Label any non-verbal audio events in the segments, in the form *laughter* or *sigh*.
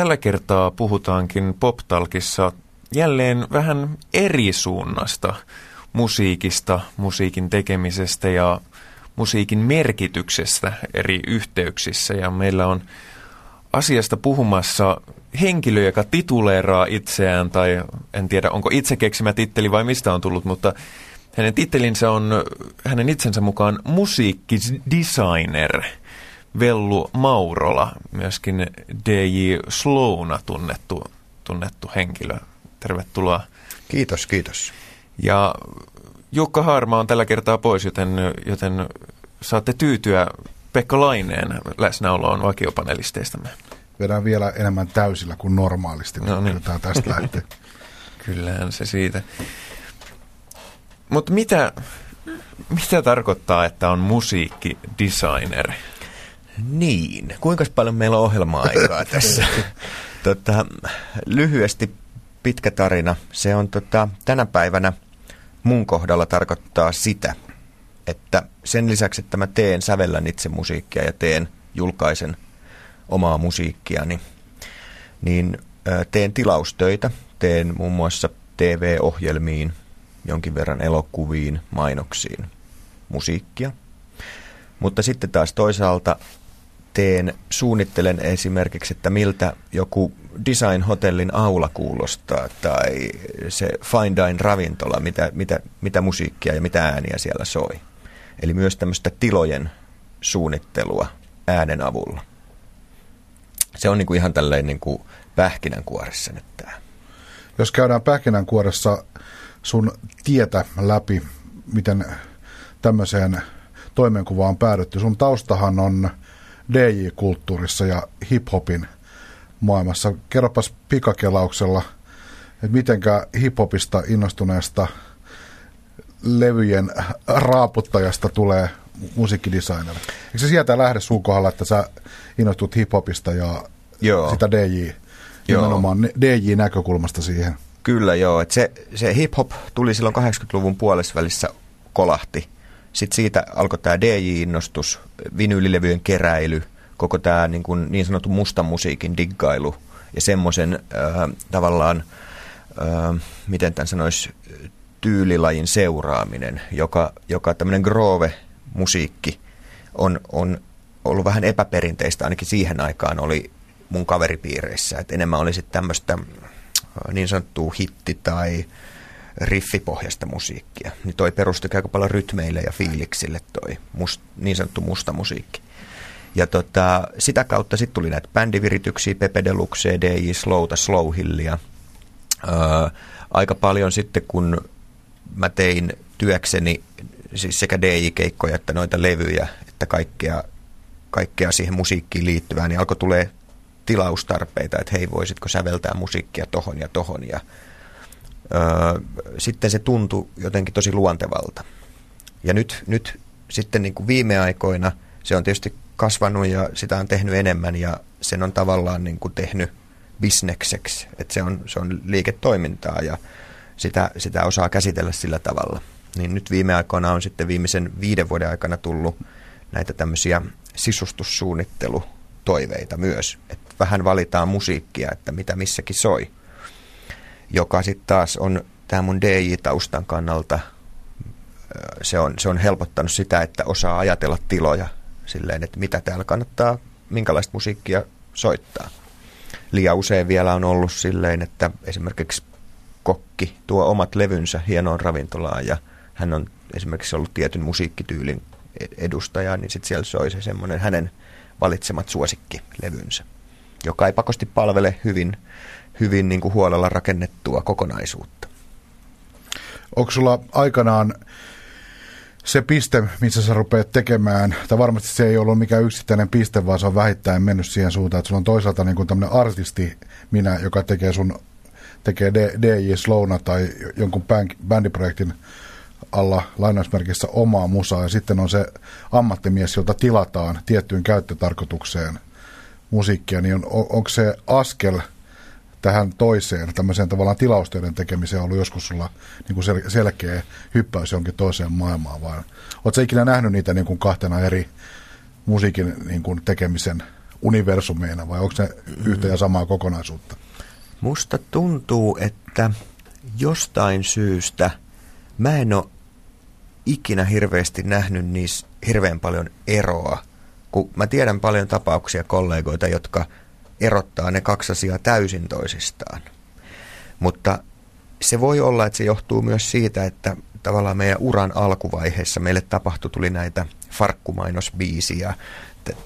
tällä kertaa puhutaankin PopTalkissa jälleen vähän eri suunnasta musiikista, musiikin tekemisestä ja musiikin merkityksestä eri yhteyksissä. Ja meillä on asiasta puhumassa henkilö, joka tituleeraa itseään, tai en tiedä onko itse keksimä titteli vai mistä on tullut, mutta hänen tittelinsä on hänen itsensä mukaan musiikkidesigner. Vellu Maurola, myöskin DJ Slowna tunnettu, tunnettu henkilö. Tervetuloa. Kiitos, kiitos. Ja Jukka Harma on tällä kertaa pois, joten, joten saatte tyytyä Pekka Laineen läsnäoloon vakiopanelisteistamme. Vedään vielä enemmän täysillä kuin normaalisti, no niin. tästä lähtee. *laughs* Kyllähän se siitä. Mutta mitä, mitä tarkoittaa, että on musiikkidesigner? Niin, kuinka paljon meillä on ohjelma-aikaa *laughs* tässä? tota, lyhyesti pitkä tarina. Se on tota, tänä päivänä mun kohdalla tarkoittaa sitä, että sen lisäksi, että mä teen, sävellän itse musiikkia ja teen, julkaisen omaa musiikkia, niin, niin teen tilaustöitä. Teen muun muassa TV-ohjelmiin, jonkin verran elokuviin, mainoksiin, musiikkia. Mutta sitten taas toisaalta teen, suunnittelen esimerkiksi, että miltä joku design-hotellin aula kuulostaa tai se fine dine ravintola, mitä, mitä, mitä musiikkia ja mitä ääniä siellä soi. Eli myös tämmöistä tilojen suunnittelua äänen avulla. Se on niin kuin ihan tälleen niin kuin pähkinänkuoressa nyt tämä. Jos käydään pähkinänkuoressa sun tietä läpi, miten tämmöiseen toimenkuvaan päädytty. Sun taustahan on DJ-kulttuurissa ja hip-hopin maailmassa. Kerropas pikakelauksella, että mitenkä hip-hopista innostuneesta levyjen raaputtajasta tulee musiikkidesigner. Eikö se sieltä lähde sun kohdalla, että sä innostut hip-hopista ja joo. sitä DJ, joo. nimenomaan DJ-näkökulmasta siihen? Kyllä joo, että se, se hip-hop tuli silloin 80-luvun puolessa välissä kolahti. Sitten siitä alkoi tämä DJ-innostus, vinyylilevyjen keräily, koko tämä niin, kuin niin sanottu mustan musiikin diggailu ja semmoisen äh, tavallaan, äh, miten tämän sanoisi, tyylilajin seuraaminen, joka, joka tämmöinen groove-musiikki on, on ollut vähän epäperinteistä, ainakin siihen aikaan oli mun kaveripiireissä, että enemmän oli sitten tämmöistä niin sanottua hitti- tai riffipohjasta musiikkia. Niin toi perustui aika paljon rytmeille ja fiiliksille toi must, niin sanottu musta musiikki. Ja tota, sitä kautta sitten tuli näitä bändivirityksiä, Pepe Deluxe, DJ Slowta, Slowhillia. Öö, aika paljon sitten, kun mä tein työkseni siis sekä DJ-keikkoja että noita levyjä, että kaikkea, kaikkea siihen musiikkiin liittyvää, niin alkoi tulee tilaustarpeita, että hei, voisitko säveltää musiikkia tohon ja tohon. Ja, sitten se tuntui jotenkin tosi luontevalta. Ja nyt, nyt sitten niin kuin viime aikoina se on tietysti kasvanut ja sitä on tehnyt enemmän ja sen on tavallaan niin kuin tehnyt bisnekseksi. Että se on, se on liiketoimintaa ja sitä, sitä osaa käsitellä sillä tavalla. Niin nyt viime aikoina on sitten viimeisen viiden vuoden aikana tullut näitä tämmöisiä sisustussuunnittelutoiveita myös. Että vähän valitaan musiikkia, että mitä missäkin soi. Joka sitten taas on tämä mun DJ-taustan kannalta, se on, se on helpottanut sitä, että osaa ajatella tiloja silleen, että mitä täällä kannattaa, minkälaista musiikkia soittaa. Liian usein vielä on ollut silleen, että esimerkiksi kokki tuo omat levynsä hienoon ravintolaan ja hän on esimerkiksi ollut tietyn musiikkityylin edustaja, niin sitten siellä soi se semmoinen hänen valitsemat suosikkilevynsä, joka ei pakosti palvele hyvin, hyvin niin kuin huolella rakennettua kokonaisuutta. Onko sulla aikanaan se piste, missä sä rupeat tekemään, tai varmasti se ei ollut mikään yksittäinen piste, vaan se on vähittäin mennyt siihen suuntaan, että sulla on toisaalta niin tämmöinen artisti, minä, joka tekee sun tekee DJ Slowna tai jonkun bändiprojektin alla lainausmerkissä omaa musaa ja sitten on se ammattimies, jolta tilataan tiettyyn käyttötarkoitukseen musiikkia, niin on, on, onko se askel tähän toiseen, tämmöiseen tavallaan tilaustöiden tekemiseen ollut joskus sulla niin kuin sel- selkeä hyppäys jonkin toiseen maailmaan, vai oletko ikinä nähnyt niitä niin kuin kahtena eri musiikin niin kuin tekemisen universumeina vai onko se yhtä ja samaa kokonaisuutta? Musta tuntuu, että jostain syystä mä en ole ikinä hirveästi nähnyt niissä hirveän paljon eroa. Kun mä tiedän paljon tapauksia kollegoita, jotka erottaa ne kaksi asiaa täysin toisistaan. Mutta se voi olla, että se johtuu myös siitä, että tavallaan meidän uran alkuvaiheessa meille tapahtui, tuli näitä farkkumainosbiisiä,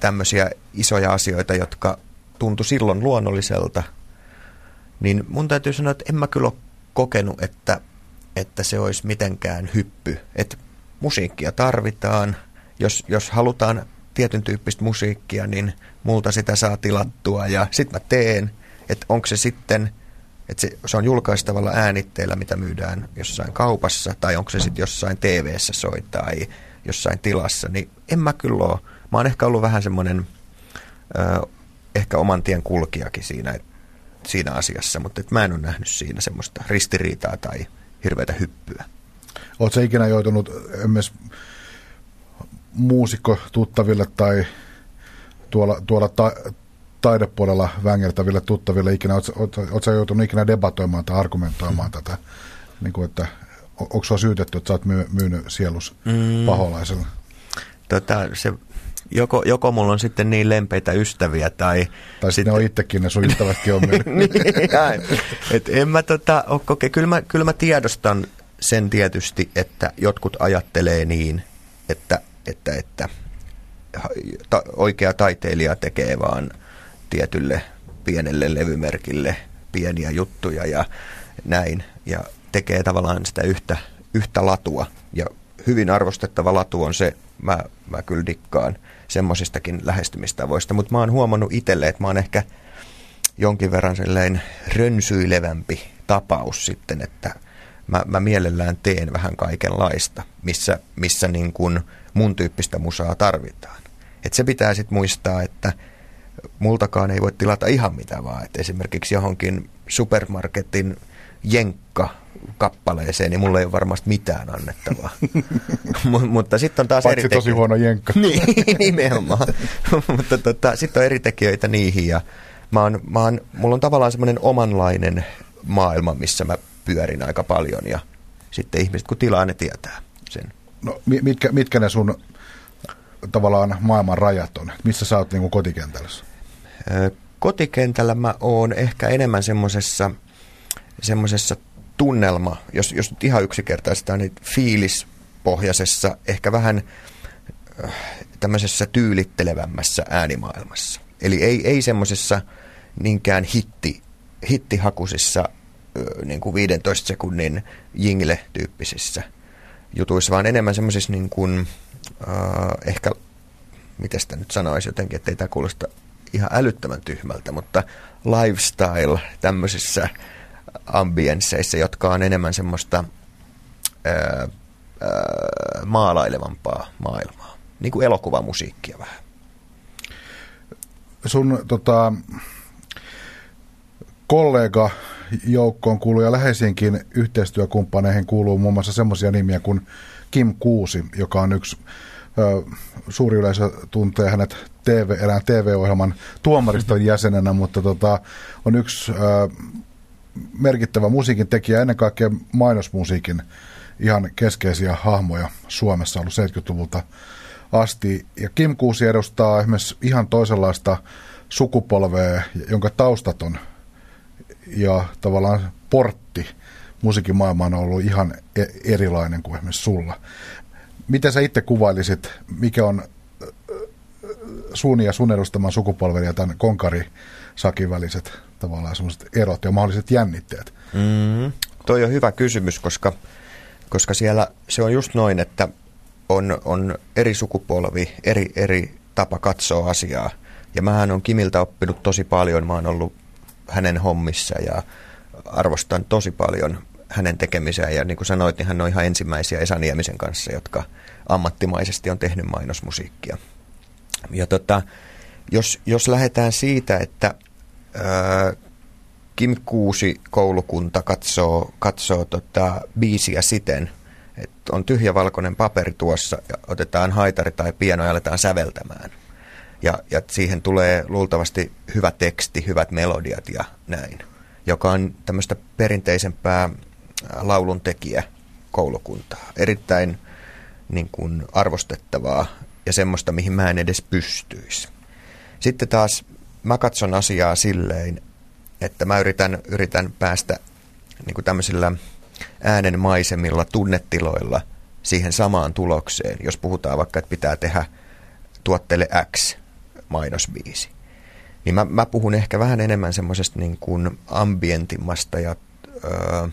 tämmöisiä isoja asioita, jotka tuntui silloin luonnolliselta, niin mun täytyy sanoa, että en mä kyllä ole kokenut, että, että se olisi mitenkään hyppy. Että musiikkia tarvitaan. Jos, jos halutaan tietyn tyyppistä musiikkia, niin multa sitä saa tilattua ja sit mä teen. Että onko se sitten, että se, se on julkaistavalla äänitteellä, mitä myydään jossain kaupassa, tai onko se sitten jossain TV-ssä soi tai jossain tilassa, niin en mä kyllä ole. Mä oon ehkä ollut vähän semmoinen ehkä oman tien kulkijakin siinä, siinä asiassa, mutta et mä en ole nähnyt siinä semmoista ristiriitaa tai hirveätä hyppyä. Oletko ikinä joutunut myös muusikko tuttaville tai tuolla, tuolla ta, taidepuolella vängeltäville tuttaville ikinä, oletko joutunut ikinä debatoimaan tai argumentoimaan mm. tätä, niin kuin, että onko sinua syytetty, että sä oot myy, myynyt sielus mm. paholaisella? Tota, se, joko, joko mulla on sitten niin lempeitä ystäviä tai... Tai sitten ne on itsekin, ne sun ystävätkin on myynyt. *laughs* niin, et en mä tota, okay, kyllä, mä, kyllä mä tiedostan sen tietysti, että jotkut ajattelee niin, että, että, että ta, oikea taiteilija tekee vaan tietylle pienelle levymerkille pieniä juttuja ja näin. Ja tekee tavallaan sitä yhtä, yhtä latua. Ja hyvin arvostettava latu on se, mä, mä kyllä dikkaan semmoisistakin lähestymistavoista. Mutta mä oon huomannut itselle, että mä oon ehkä jonkin verran sellainen rönsyilevämpi tapaus sitten, että mä, mä mielellään teen vähän kaikenlaista, missä, missä niin kuin mun tyyppistä musaa tarvitaan. Et se pitää sitten muistaa, että multakaan ei voi tilata ihan mitä vaan. Et esimerkiksi johonkin supermarketin jenkka kappaleeseen, niin mulla ei ole varmasti mitään annettavaa. *laughs* M- mutta sitten on taas Paitsi eri tosi huono jenkka. *laughs* niin, nimenomaan. *laughs* mutta tota, sitten on eri tekijöitä niihin ja mä oon, mä oon, mulla on tavallaan semmoinen omanlainen maailma, missä mä pyörin aika paljon ja sitten ihmiset kun tilaa, ne tietää sen. No mitkä, mitkä ne sun tavallaan maailman rajat on? Missä sä oot niin kotikentällä? Kotikentällä mä oon ehkä enemmän semmoisessa semmoisessa tunnelma, jos, jos nyt ihan yksinkertaista, niin fiilispohjaisessa, ehkä vähän tämmöisessä tyylittelevämmässä äänimaailmassa. Eli ei, ei semmoisessa niinkään hitti, hittihakusissa niin kuin 15 sekunnin jingle-tyyppisissä jutuissa, vaan enemmän semmoisissa niin kuin, äh, ehkä, miten sitä nyt sanoisi jotenkin, ettei tämä kuulosta ihan älyttömän tyhmältä, mutta lifestyle tämmöisissä ambiensseissa, jotka on enemmän semmoista ää, ää, maalailevampaa maailmaa. Niin kuin elokuvamusiikkia vähän. Sun tota, kollega joukkoon kuuluu ja läheisiinkin yhteistyökumppaneihin kuuluu muun muassa semmoisia nimiä kuin Kim Kuusi, joka on yksi suuri yleisö tuntee hänet TV, erään TV-ohjelman tuomariston jäsenenä, mutta tota, on yksi ö, merkittävä musiikin tekijä, ennen kaikkea mainosmusiikin ihan keskeisiä hahmoja Suomessa ollut 70-luvulta asti. Ja Kim Kuusi edustaa esimerkiksi ihan toisenlaista sukupolvea, jonka taustat on ja tavallaan portti musiikin maailmaan on ollut ihan e- erilainen kuin esimerkiksi sulla. Miten sä itse kuvailisit, mikä on sun ja sun edustaman sukupolven ja tämän konkari sakin väliset tavallaan sellaiset erot ja mahdolliset jännitteet? Mm, toi on hyvä kysymys, koska, koska siellä se on just noin, että on, on eri sukupolvi, eri, eri tapa katsoa asiaa. Ja mähän on Kimiltä oppinut tosi paljon. Mä oon ollut hänen hommissa ja arvostan tosi paljon hänen tekemiseen. Ja niin kuin sanoit, niin hän on ihan ensimmäisiä Esa Niemisen kanssa, jotka ammattimaisesti on tehnyt mainosmusiikkia. Ja tota, jos, jos lähdetään siitä, että ää, Kim Kuusi koulukunta katsoo, katsoo tota, biisiä siten, että on tyhjä valkoinen paperi tuossa ja otetaan haitari tai pieno ja aletaan säveltämään. Ja, ja siihen tulee luultavasti hyvä teksti, hyvät melodiat ja näin, joka on tämmöistä perinteisempää laulun tekijä koulukuntaa. Erittäin niin kuin arvostettavaa ja semmoista, mihin mä en edes pystyisi. Sitten taas mä katson asiaa silleen, että mä yritän, yritän päästä niin kuin tämmöisillä äänen maisemilla, tunnetiloilla siihen samaan tulokseen, jos puhutaan vaikka, että pitää tehdä tuotteelle X mainosbiisi. Niin mä, mä puhun ehkä vähän enemmän semmoisesta niin kuin ambientimmasta ja öö,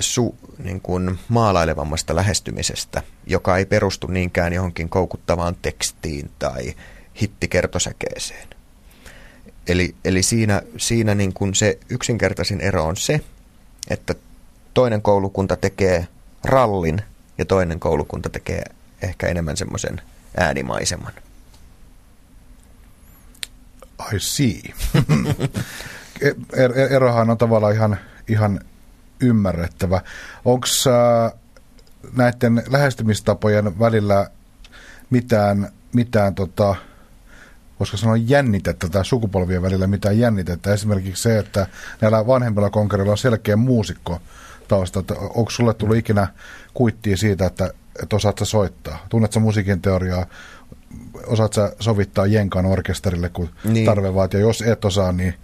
su, niin kuin maalailevammasta lähestymisestä, joka ei perustu niinkään johonkin koukuttavaan tekstiin tai hittikertosäkeeseen. Eli, eli siinä, siinä niin kuin se yksinkertaisin ero on se, että toinen koulukunta tekee rallin ja toinen koulukunta tekee ehkä enemmän semmoisen äänimaiseman. I see. Er, *laughs* er, erohan on tavallaan ihan, ihan ymmärrettävä. Onko äh, näiden lähestymistapojen välillä mitään, mitään tota, voisiko sanoa jännitettä tai sukupolvien välillä mitään jännitettä. Esimerkiksi se, että näillä vanhemmilla konkarilla on selkeä muusikko tausta. Onko sulle tullut ikinä kuittia siitä, että, että osaat soittaa? Tunnetko musiikin teoriaa? Osaat sä sovittaa Jenkan orkesterille, kun niin. tarve vaatii? Ja jos et osaa, niin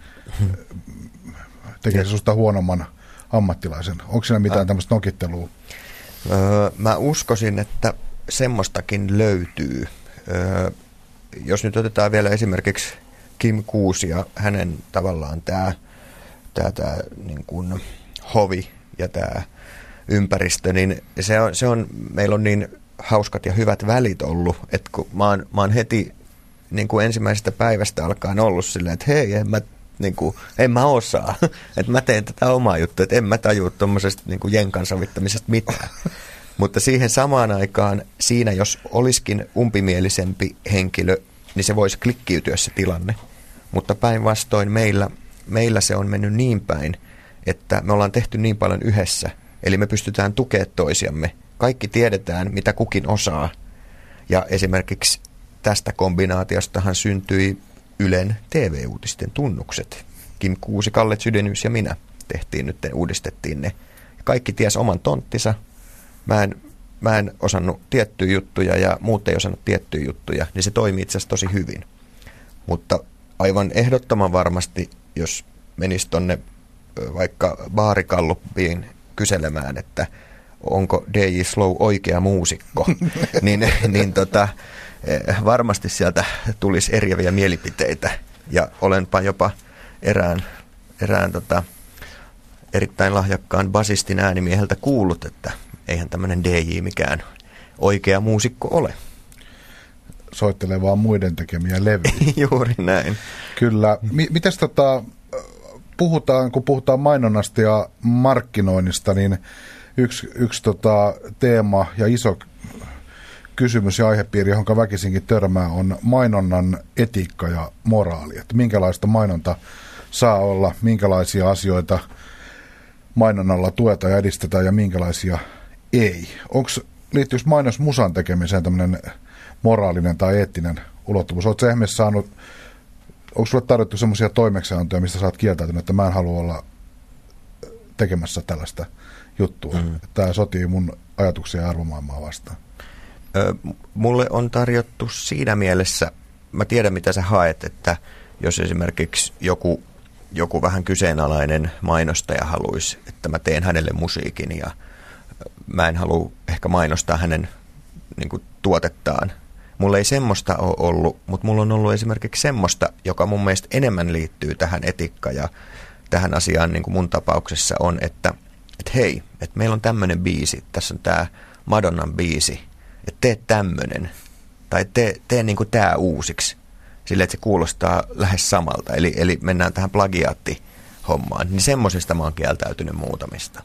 tekee se susta huonomman ammattilaisen? Onko siinä mitään tämmöistä nokittelua? Öö, mä uskoisin, että semmoistakin löytyy. Öö, jos nyt otetaan vielä esimerkiksi Kim Kuusi ja hänen tavallaan tämä tää, tää, niin kuin hovi ja tämä ympäristö, niin se on, se on, meillä on niin hauskat ja hyvät välit ollut, että kun mä oon, mä oon heti niin kuin ensimmäisestä päivästä alkaen ollut silleen, että hei, en mä, niin kuin, en mä osaa, *laughs* että mä teen tätä omaa juttua, että en mä tajua tuommoisesta niin jenkan sovittamisesta mitään. *laughs* Mutta siihen samaan aikaan siinä, jos olisikin umpimielisempi henkilö, niin se voisi klikkiytyä se tilanne. Mutta päinvastoin meillä, meillä se on mennyt niin päin, että me ollaan tehty niin paljon yhdessä, eli me pystytään tukemaan toisiamme. Kaikki tiedetään, mitä kukin osaa. Ja esimerkiksi tästä kombinaatiostahan syntyi Ylen TV-uutisten tunnukset. Kim Kuusi, Kalle Sydenius ja minä tehtiin nyt, uudistettiin ne. Kaikki ties oman tonttinsa. Mä en, mä en osannut tiettyjä juttuja ja muut ei osannut tiettyjä juttuja, niin se toimii itse asiassa tosi hyvin. Mutta aivan ehdottoman varmasti, jos menisi tonne vaikka baarikalluppiin kyselemään, että onko DJ Slow oikea muusikko, *laughs* niin, niin tota, eh, varmasti sieltä tulisi eriäviä mielipiteitä. Ja olenpa jopa erään, erään tota, erittäin lahjakkaan basistin äänimieheltä kuullut, että eihän tämmöinen DJ mikään oikea muusikko ole. Soittelee vaan muiden tekemiä levyjä. *laughs* Juuri näin. Kyllä. M- mites tota, puhutaan, kun puhutaan mainonnasta ja markkinoinnista, niin yksi, yksi tota, teema ja iso kysymys ja aihepiiri, johon väkisinkin törmää, on mainonnan etiikka ja moraali. Että minkälaista mainonta saa olla, minkälaisia asioita mainonnalla tuetaan ja edistetään ja minkälaisia ei. Onko liittyykö mainos musan tekemiseen tämmöinen moraalinen tai eettinen ulottuvuus? Oletko esimerkiksi saanut onko sulle tarjottu semmoisia toimeksiantoja, mistä sä oot kieltäytynyt, että mä en halua olla tekemässä tällaista juttua. Mm. Tämä sotii mun ajatuksia ja arvomaailmaa vastaan. Ö, mulle on tarjottu siinä mielessä, mä tiedän mitä sä haet, että jos esimerkiksi joku, joku vähän kyseenalainen mainostaja haluaisi, että mä teen hänelle musiikin ja mä en halua ehkä mainostaa hänen niin kuin, tuotettaan, Mulla ei semmoista ole ollut, mutta mulla on ollut esimerkiksi semmoista, joka mun mielestä enemmän liittyy tähän etiikkaan ja tähän asiaan niin kuin mun tapauksessa on, että, että hei, että meillä on tämmöinen biisi, tässä on tämä Madonnan biisi, että tee tämmöinen, tai tee, tee niin kuin tämä uusiksi, sille että se kuulostaa lähes samalta, eli, eli mennään tähän plagiaattihommaan, niin semmoisesta mä oon kieltäytynyt muutamista.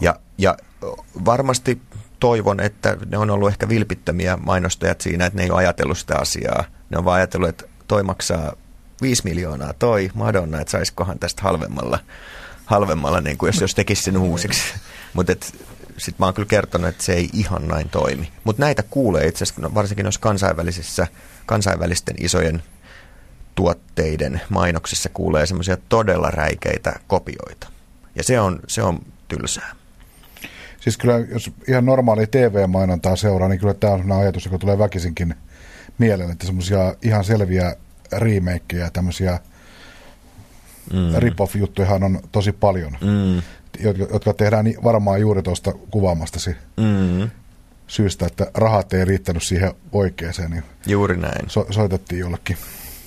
Ja, ja varmasti toivon, että ne on ollut ehkä vilpittömiä mainostajat siinä, että ne ei ole ajatellut sitä asiaa. Ne on vaan ajatellut, että toi maksaa 5 miljoonaa toi Madonna, että saisikohan tästä halvemmalla, halvemmalla niin kuin jos, jos tekisi sen uusiksi. *laughs* Mutta sitten mä oon kyllä kertonut, että se ei ihan näin toimi. Mutta näitä kuulee itse asiassa, varsinkin noissa kansainvälisissä kansainvälisten isojen tuotteiden mainoksissa kuulee semmoisia todella räikeitä kopioita. Ja se on, se on tylsää. Siis kyllä, jos ihan normaali TV-mainontaa seuraa, niin kyllä tämä on ajatus, joka tulee väkisinkin mieleen, että semmoisia ihan selviä remakeja, tämmöisiä mm. rip-off-juttujahan on tosi paljon, mm. jotka, jotka tehdään varmaan juuri tuosta kuvaamastasi mm. syystä, että rahat ei riittänyt siihen oikeeseen. Niin juuri näin. So, soitettiin jollekin.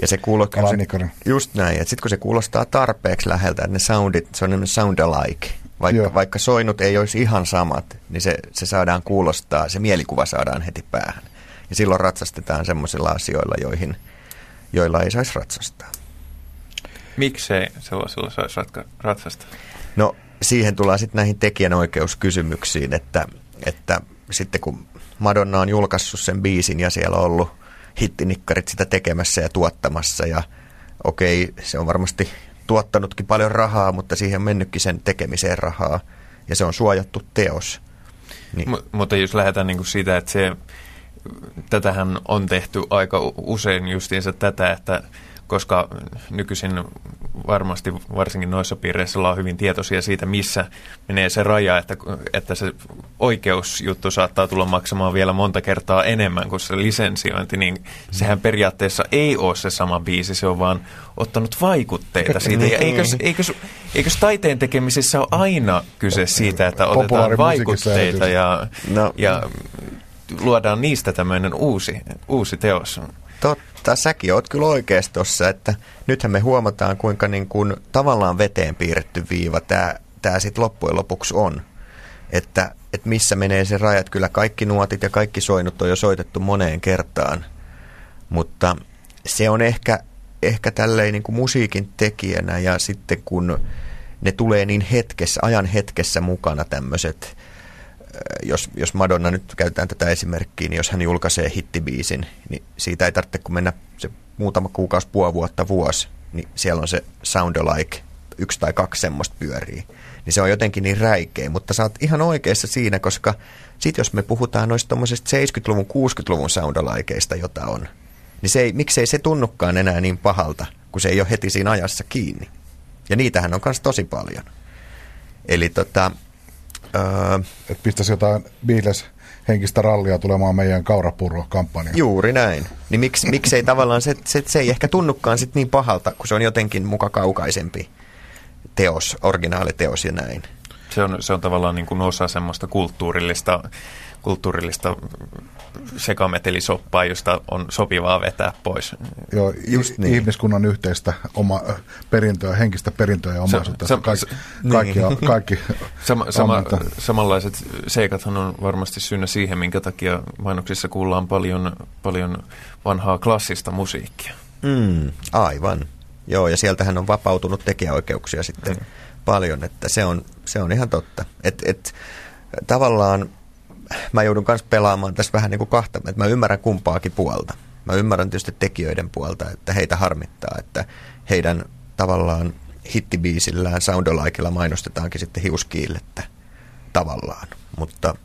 Ja se kuulostaa, se, just näin, että sitten kun se kuulostaa tarpeeksi läheltä, että ne soundit, se on sound alike, vaikka, vaikka soinut ei olisi ihan samat, niin se, se saadaan kuulostaa, se mielikuva saadaan heti päähän. Ja silloin ratsastetaan semmoisilla asioilla, joihin, joilla ei saisi ratsastaa. Miksei sellaisella saisi ratka- ratsastaa? No siihen tullaan sitten näihin tekijänoikeuskysymyksiin, että, että sitten kun Madonna on julkaissut sen biisin ja siellä on ollut hittinikkarit sitä tekemässä ja tuottamassa ja okei, se on varmasti tuottanutkin paljon rahaa, mutta siihen on mennytkin sen tekemiseen rahaa ja se on suojattu teos. Niin. M- mutta jos lähdetään niin siitä, että se, tätähän on tehty aika usein justiinsa tätä, että koska nykyisin varmasti varsinkin noissa piireissä ollaan hyvin tietoisia siitä, missä menee se raja, että, että se oikeusjuttu saattaa tulla maksamaan vielä monta kertaa enemmän kuin se lisensiointi, niin sehän periaatteessa ei ole se sama biisi, se on vaan ottanut vaikutteita siitä. Ja eikös, eikös, eikös taiteen tekemisessä ole aina kyse siitä, että otetaan vaikutteita ja, no. ja luodaan niistä tämmöinen uusi, uusi teos? Totta, säkin oot kyllä oikeassa tossa, että nythän me huomataan, kuinka niin kuin tavallaan veteen piirretty viiva tämä tää sitten loppujen lopuksi on. Että, että missä menee se rajat. Kyllä kaikki nuotit ja kaikki soinut on jo soitettu moneen kertaan. Mutta se on ehkä, ehkä tälleen niin kuin musiikin tekijänä ja sitten kun ne tulee niin hetkessä, ajan hetkessä mukana tämmöiset jos, jos Madonna nyt käytetään tätä esimerkkiä, niin jos hän julkaisee hittibiisin, niin siitä ei tarvitse kun mennä se muutama kuukausi, puoli vuotta, vuosi, niin siellä on se sound alike, yksi tai kaksi semmoista pyörii. Niin se on jotenkin niin räikeä, mutta sä oot ihan oikeassa siinä, koska sit jos me puhutaan noista 70-luvun, 60-luvun sound alikeista, jota on, niin se ei, miksei se tunnukaan enää niin pahalta, kun se ei ole heti siinä ajassa kiinni. Ja niitähän on myös tosi paljon. Eli tota, Öö, että pistäisi jotain Beatles henkistä rallia tulemaan meidän kaurapurro-kampanjaan. Juuri näin. Niin miksi, miksei tavallaan se, se, se ei ehkä tunnukaan sit niin pahalta, kun se on jotenkin muka kaukaisempi teos, originaaliteos ja näin. Se on, se on tavallaan niin kuin osa semmoista kulttuurillista, kulttuurillista sekametelisoppaa, josta on sopivaa vetää pois. Joo, Just niin. ihmiskunnan yhteistä oma perintöä, henkistä perintöä ja omaisuutta. Sa, kaikki, sa, kaikki, niin. *laughs* kaikki sama, sama, samanlaiset seikathan on varmasti syynä siihen, minkä takia mainoksissa kuullaan paljon, paljon vanhaa klassista musiikkia. Mm, aivan. Joo, ja sieltähän on vapautunut tekijäoikeuksia sitten mm. paljon, että se on, se on ihan totta. Et, et, tavallaan mä joudun myös pelaamaan tässä vähän niin kuin kahta, että mä ymmärrän kumpaakin puolta. Mä ymmärrän tietysti tekijöiden puolta, että heitä harmittaa, että heidän tavallaan hittibiisillään soundolaikilla mainostetaankin sitten hiuskiillettä tavallaan, mutta...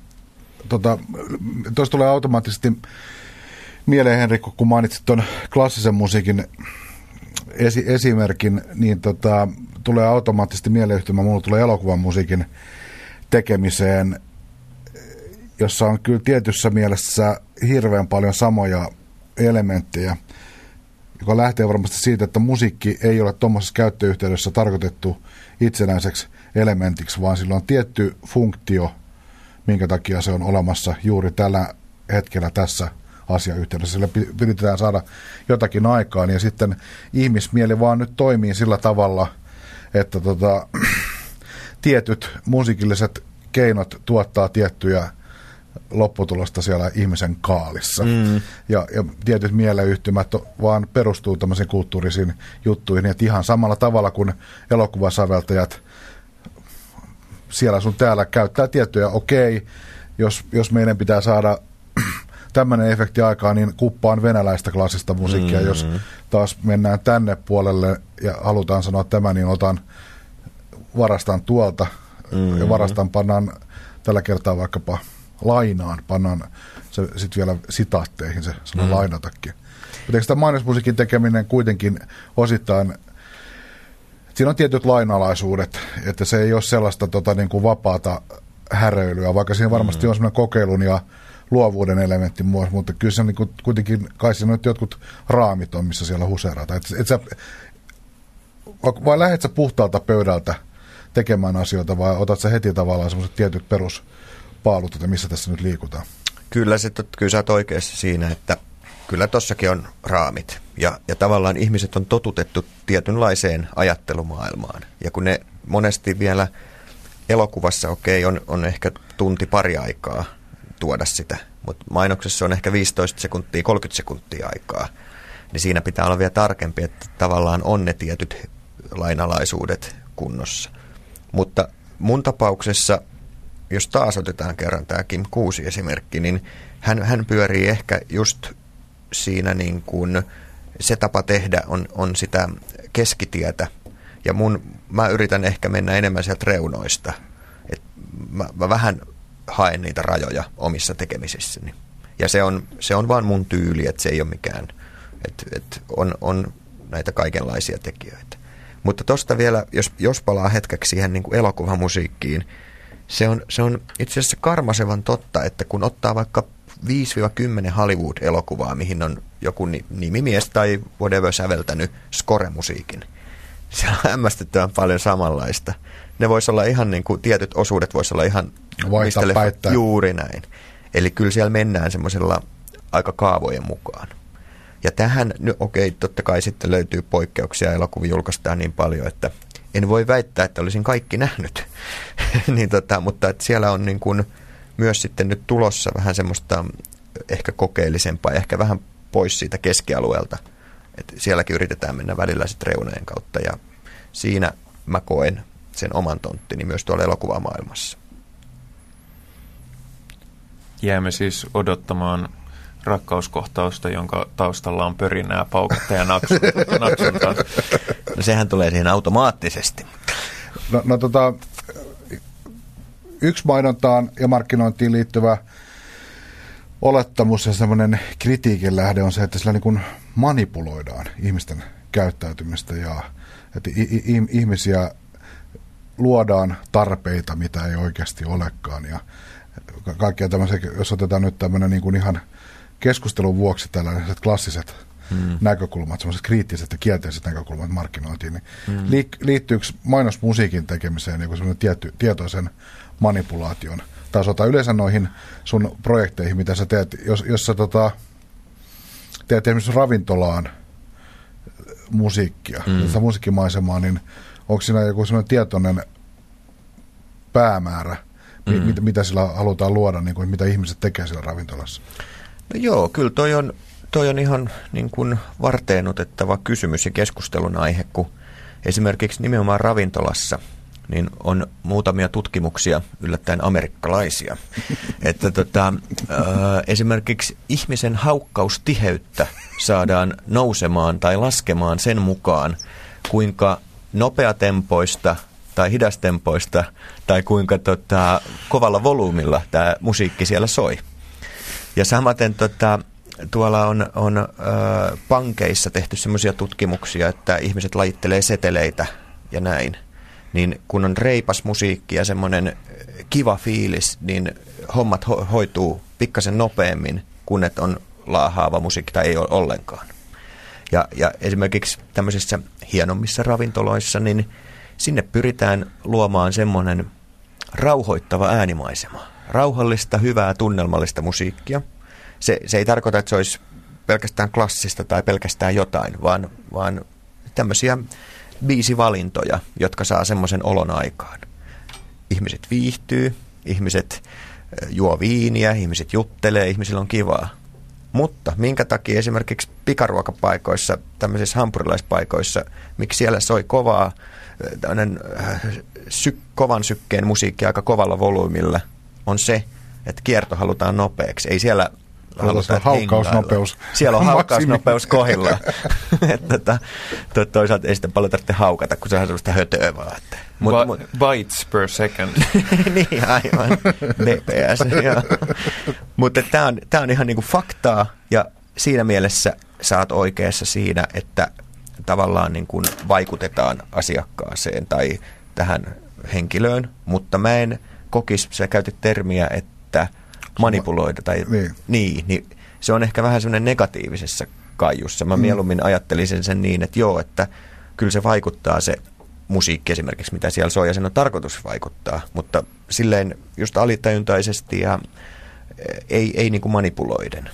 Tota, tuossa tulee automaattisesti mieleen, Henrikko, kun mainitsit tuon klassisen musiikin esi- esimerkin, niin tota, tulee automaattisesti mieleyhtymä, mulla tulee elokuvan musiikin tekemiseen jossa on kyllä tietyssä mielessä hirveän paljon samoja elementtejä, joka lähtee varmasti siitä, että musiikki ei ole tuommoisessa käyttöyhteydessä tarkoitettu itsenäiseksi elementiksi, vaan sillä on tietty funktio, minkä takia se on olemassa juuri tällä hetkellä tässä asiayhteydessä. Sillä pyritään saada jotakin aikaan ja sitten ihmismieli vaan nyt toimii sillä tavalla, että tota, *clears throat* tietyt musiikilliset keinot tuottaa tiettyjä lopputulosta siellä ihmisen kaalissa. Mm. Ja, ja tietyt mieleyhtymät vaan perustuu tämmöisiin kulttuurisiin juttuihin, että ihan samalla tavalla kuin elokuvasäveltäjät siellä sun täällä käyttää tiettyjä, okei, okay, jos, jos meidän pitää saada *clears throat* tämmöinen efekti aikaa, niin kuppaan venäläistä klassista musiikkia. Mm. Jos taas mennään tänne puolelle ja halutaan sanoa tämä, niin otan, varastan tuolta mm. ja varastan, pannaan tällä kertaa vaikkapa lainaan, pannaan se sitten vielä sitaatteihin se sana mm. lainatakin. Mutta eikö tämä mainosmusiikin tekeminen kuitenkin osittain, siinä on tietyt lainalaisuudet, että se ei ole sellaista tota, niin kuin vapaata häröilyä, vaikka siinä varmasti mm-hmm. on sellainen kokeilun ja luovuuden elementti myös, mutta kyllä se on niin kuin, kuitenkin, kai siinä on jotkut raamit on, missä siellä huseerataan. Et, et sä, vai lähdet sä puhtaalta pöydältä tekemään asioita vai otat sä heti tavallaan semmoiset tietyt peruspaalut, että missä tässä nyt liikutaan? Kyllä, se, kyllä sä oot oikeassa siinä, että kyllä tossakin on raamit. Ja, ja tavallaan ihmiset on totutettu tietynlaiseen ajattelumaailmaan. Ja kun ne monesti vielä elokuvassa, okei, okay, on, on ehkä tunti pari aikaa tuoda sitä, mutta mainoksessa on ehkä 15 sekuntia, 30 sekuntia aikaa, niin siinä pitää olla vielä tarkempi, että tavallaan on ne tietyt lainalaisuudet kunnossa. Mutta mun tapauksessa, jos taas otetaan kerran tämä Kim Kuusi esimerkki, niin hän, hän pyörii ehkä just siinä niin kuin se tapa tehdä on, on sitä keskitietä. Ja mun, mä yritän ehkä mennä enemmän sieltä reunoista. Et mä, mä vähän haen niitä rajoja omissa tekemisissäni. Ja se on, se on vaan mun tyyli, että se ei ole mikään, että et on, on näitä kaikenlaisia tekijöitä. Mutta tuosta vielä, jos, jos palaa hetkeksi siihen niin kuin elokuvamusiikkiin, se on, se on itse asiassa karmasevan totta, että kun ottaa vaikka 5-10 Hollywood-elokuvaa, mihin on joku nimimies tai whatever säveltänyt score-musiikin, siellä on hämmästyttävän paljon samanlaista. Ne voisi olla ihan niin kuin, tietyt osuudet voisi olla ihan mistä juuri näin. Eli kyllä siellä mennään semmoisella aika kaavojen mukaan. Ja tähän, no okei, totta kai sitten löytyy poikkeuksia, elokuvia julkaistaan niin paljon, että en voi väittää, että olisin kaikki nähnyt. *laughs* niin tota, mutta että siellä on niin kuin myös sitten nyt tulossa vähän semmoista ehkä kokeellisempaa, ehkä vähän pois siitä keskialueelta. Et sielläkin yritetään mennä välillä sitten reunojen kautta ja siinä mä koen sen oman tonttini myös tuolla elokuvamaailmassa. Jäämme siis odottamaan rakkauskohtausta, jonka taustalla on pörinää, pauketta ja naksuntaa. *laughs* No sehän tulee siihen automaattisesti. No, no tota, yksi mainontaan ja markkinointiin liittyvä olettamus ja semmoinen kritiikin lähde on se, että sillä niin kuin manipuloidaan ihmisten käyttäytymistä ja että ihmisiä luodaan tarpeita, mitä ei oikeasti olekaan ja kaikkia tämmöisiä, jos otetaan nyt tämmöinen niin kuin ihan keskustelun vuoksi tällaiset klassiset hmm. näkökulmat, semmoiset kriittiset ja kielteiset näkökulmat markkinointiin, niin hmm. liittyykö mainosmusiikin tekemiseen niin semmoinen tietty, tietoisen manipulaation tasota yleensä noihin sun projekteihin, mitä sä teet, jos, jos sä tota, teet esimerkiksi ravintolaan musiikkia, mm. musiikkimaisemaa, niin onko siinä joku semmoinen tietoinen päämäärä, mm. mit, mitä sillä halutaan luoda, niin kuin, mitä ihmiset tekee siellä ravintolassa? No joo, kyllä toi on, toi on ihan niin kuin varteenutettava kysymys ja keskustelun aihe, kun esimerkiksi nimenomaan ravintolassa niin on muutamia tutkimuksia, yllättäen amerikkalaisia, *laughs* että tota, esimerkiksi ihmisen haukkaustiheyttä saadaan nousemaan tai laskemaan sen mukaan, kuinka nopeatempoista tai hidastempoista tai kuinka tota, kovalla volyymilla tämä musiikki siellä soi. Ja samaten tota, tuolla on, on ö, pankeissa tehty semmoisia tutkimuksia, että ihmiset lajittelee seteleitä ja näin. Niin kun on reipas musiikki ja semmoinen kiva fiilis, niin hommat ho- hoituu pikkasen nopeammin, kun et on laahaava musiikki tai ei ole ollenkaan. Ja, ja esimerkiksi tämmöisissä hienommissa ravintoloissa, niin sinne pyritään luomaan semmoinen rauhoittava äänimaisema rauhallista, hyvää, tunnelmallista musiikkia. Se, se ei tarkoita, että se olisi pelkästään klassista tai pelkästään jotain, vaan, vaan tämmöisiä biisivalintoja, jotka saa semmoisen olon aikaan. Ihmiset viihtyy, ihmiset juo viiniä, ihmiset juttelee, ihmisillä on kivaa. Mutta minkä takia esimerkiksi pikaruokapaikoissa, tämmöisissä hampurilaispaikoissa, miksi siellä soi kovaa, sy- kovan sykkeen musiikki aika kovalla volyymilla – on se, että kierto halutaan nopeaksi. Ei siellä haluta haukkausnopeus. Siellä on *laughs* haukkausnopeus kohilla. *laughs* että tota, to, toisaalta ei sitä paljon tarvitse haukata, kun se on sellaista hötöä vaan. Että. Mut, Ba- mut, bites per second. *laughs* niin, aivan. BPS. Mutta tämä on, tää on ihan niinku faktaa ja siinä mielessä sä oot oikeassa siinä, että tavallaan niin kuin vaikutetaan asiakkaaseen tai tähän henkilöön, mutta mä en kokisi, sä käytit termiä, että manipuloida tai Niin. niin, niin se on ehkä vähän semmoinen negatiivisessa kaijussa. Mä mieluummin ajattelisin sen niin, että joo, että kyllä se vaikuttaa se musiikki esimerkiksi, mitä siellä soi, ja sen on tarkoitus vaikuttaa, mutta silleen just alitajuntaisesti ja eh, ei, ei niin kuin manipuloiden.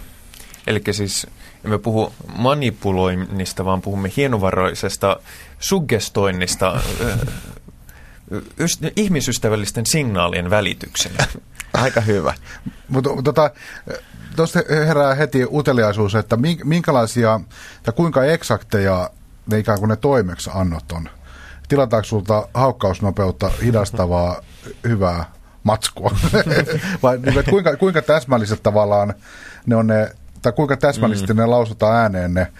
Eli siis emme puhu manipuloinnista, vaan puhumme hienovaroisesta suggestoinnista *laughs* yst- ihmisystävällisten signaalien välityksellä. *laughs* Aika hyvä. Mutta tota, tuosta herää heti uteliaisuus, että mink- minkälaisia tai kuinka eksakteja ne ikään kuin ne toimeksiannot on. Tilataanko sulta haukkausnopeutta hidastavaa *laughs* hyvää matskua? *laughs* Vai niin, että kuinka, kuinka täsmälliset tavallaan ne on ne, tai kuinka täsmällisesti mm. ne lausutaan ääneen ne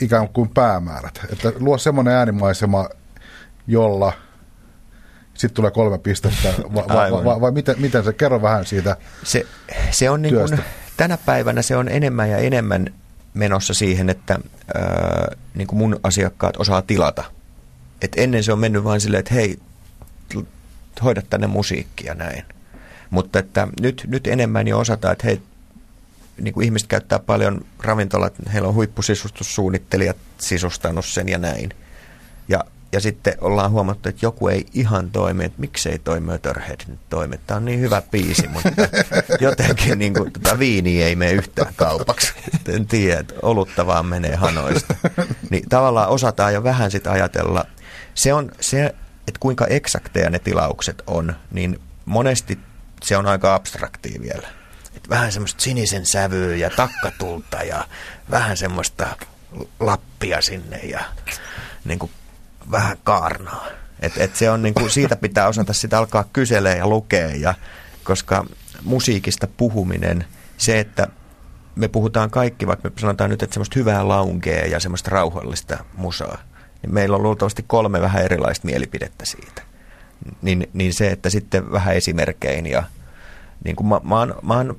ikään kuin päämäärät. Että luo semmoinen äänimaisema, jolla sitten tulee kolme pistettä, vai, vai, vai, vai miten, miten se, kerro vähän siitä. Se, se on niin kuin, tänä päivänä se on enemmän ja enemmän menossa siihen, että ää, niin kuin mun asiakkaat osaa tilata. Et ennen se on mennyt vain silleen, että hei, hoida tänne musiikkia näin. Mutta että nyt, nyt enemmän jo osataan, että hei, niin kuin ihmiset käyttää paljon ravintolat, heillä on huippusisustussuunnittelijat sisustanut sen ja näin. Ja, sitten ollaan huomattu, että joku ei ihan toimi, että miksei toi Motorhead nyt toimi. Tämä on niin hyvä biisi, mutta *laughs* jotenkin niin kuin, tota, viini ei mene yhtään kaupaksi. En tiedä, että olutta vaan menee hanoista. Niin tavallaan osataan jo vähän sitä ajatella. Se on se, että kuinka eksakteja ne tilaukset on, niin monesti se on aika abstraktia vielä. Et vähän semmoista sinisen sävyä ja takkatulta ja vähän semmoista lappia sinne ja niin kuin vähän kaarnaa. Et, et se on niin kuin, siitä pitää osata sitä alkaa kyselee ja lukea, ja, koska musiikista puhuminen, se, että me puhutaan kaikki, vaikka me sanotaan nyt, että semmoista hyvää laungea ja semmoista rauhallista musaa, niin meillä on luultavasti kolme vähän erilaista mielipidettä siitä. Niin, niin se, että sitten vähän esimerkkein ja niin kuin mä, mä, oon, mä oon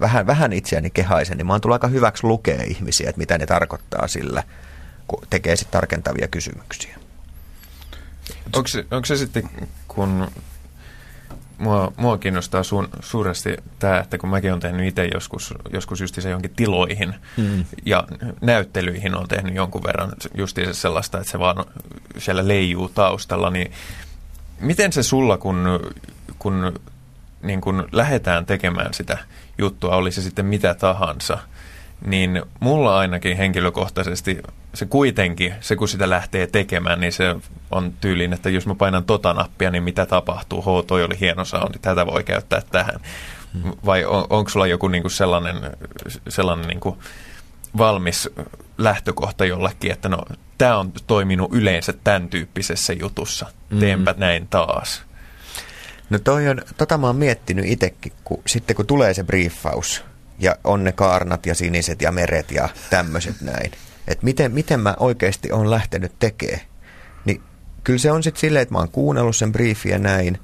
vähän, vähän itseäni kehaisen, niin mä oon tullut aika hyväksi lukea ihmisiä, että mitä ne tarkoittaa sillä, tekee sitten tarkentavia kysymyksiä. Onko se, onko se sitten, kun mua, mua kiinnostaa su, suuresti tämä, että kun mäkin olen tehnyt itse joskus, joskus justiinsa johonkin tiloihin Mm. ja näyttelyihin on tehnyt jonkun verran justiinsa sellaista, että se vaan siellä leijuu taustalla, niin miten se sulla, kun, kun niin kun lähdetään tekemään sitä juttua, oli se sitten mitä tahansa, niin mulla ainakin henkilökohtaisesti se kuitenkin, se kun sitä lähtee tekemään, niin se on tyyliin, että jos mä painan tota nappia, niin mitä tapahtuu? Ho, toi oli hieno soundi, tätä voi käyttää tähän. Vai on, onko sulla joku niinku sellainen, sellainen niinku valmis lähtökohta jollekin, että no, tämä on toiminut yleensä tämän tyyppisessä jutussa, teenpä näin taas. No toi on, tota mä oon miettinyt itsekin, kun, sitten kun tulee se briefaus ja on ne kaarnat ja siniset ja meret ja tämmöiset näin, että miten, miten mä oikeasti on lähtenyt tekemään, niin kyllä se on sitten silleen, että mä oon kuunnellut sen briefin ja näin,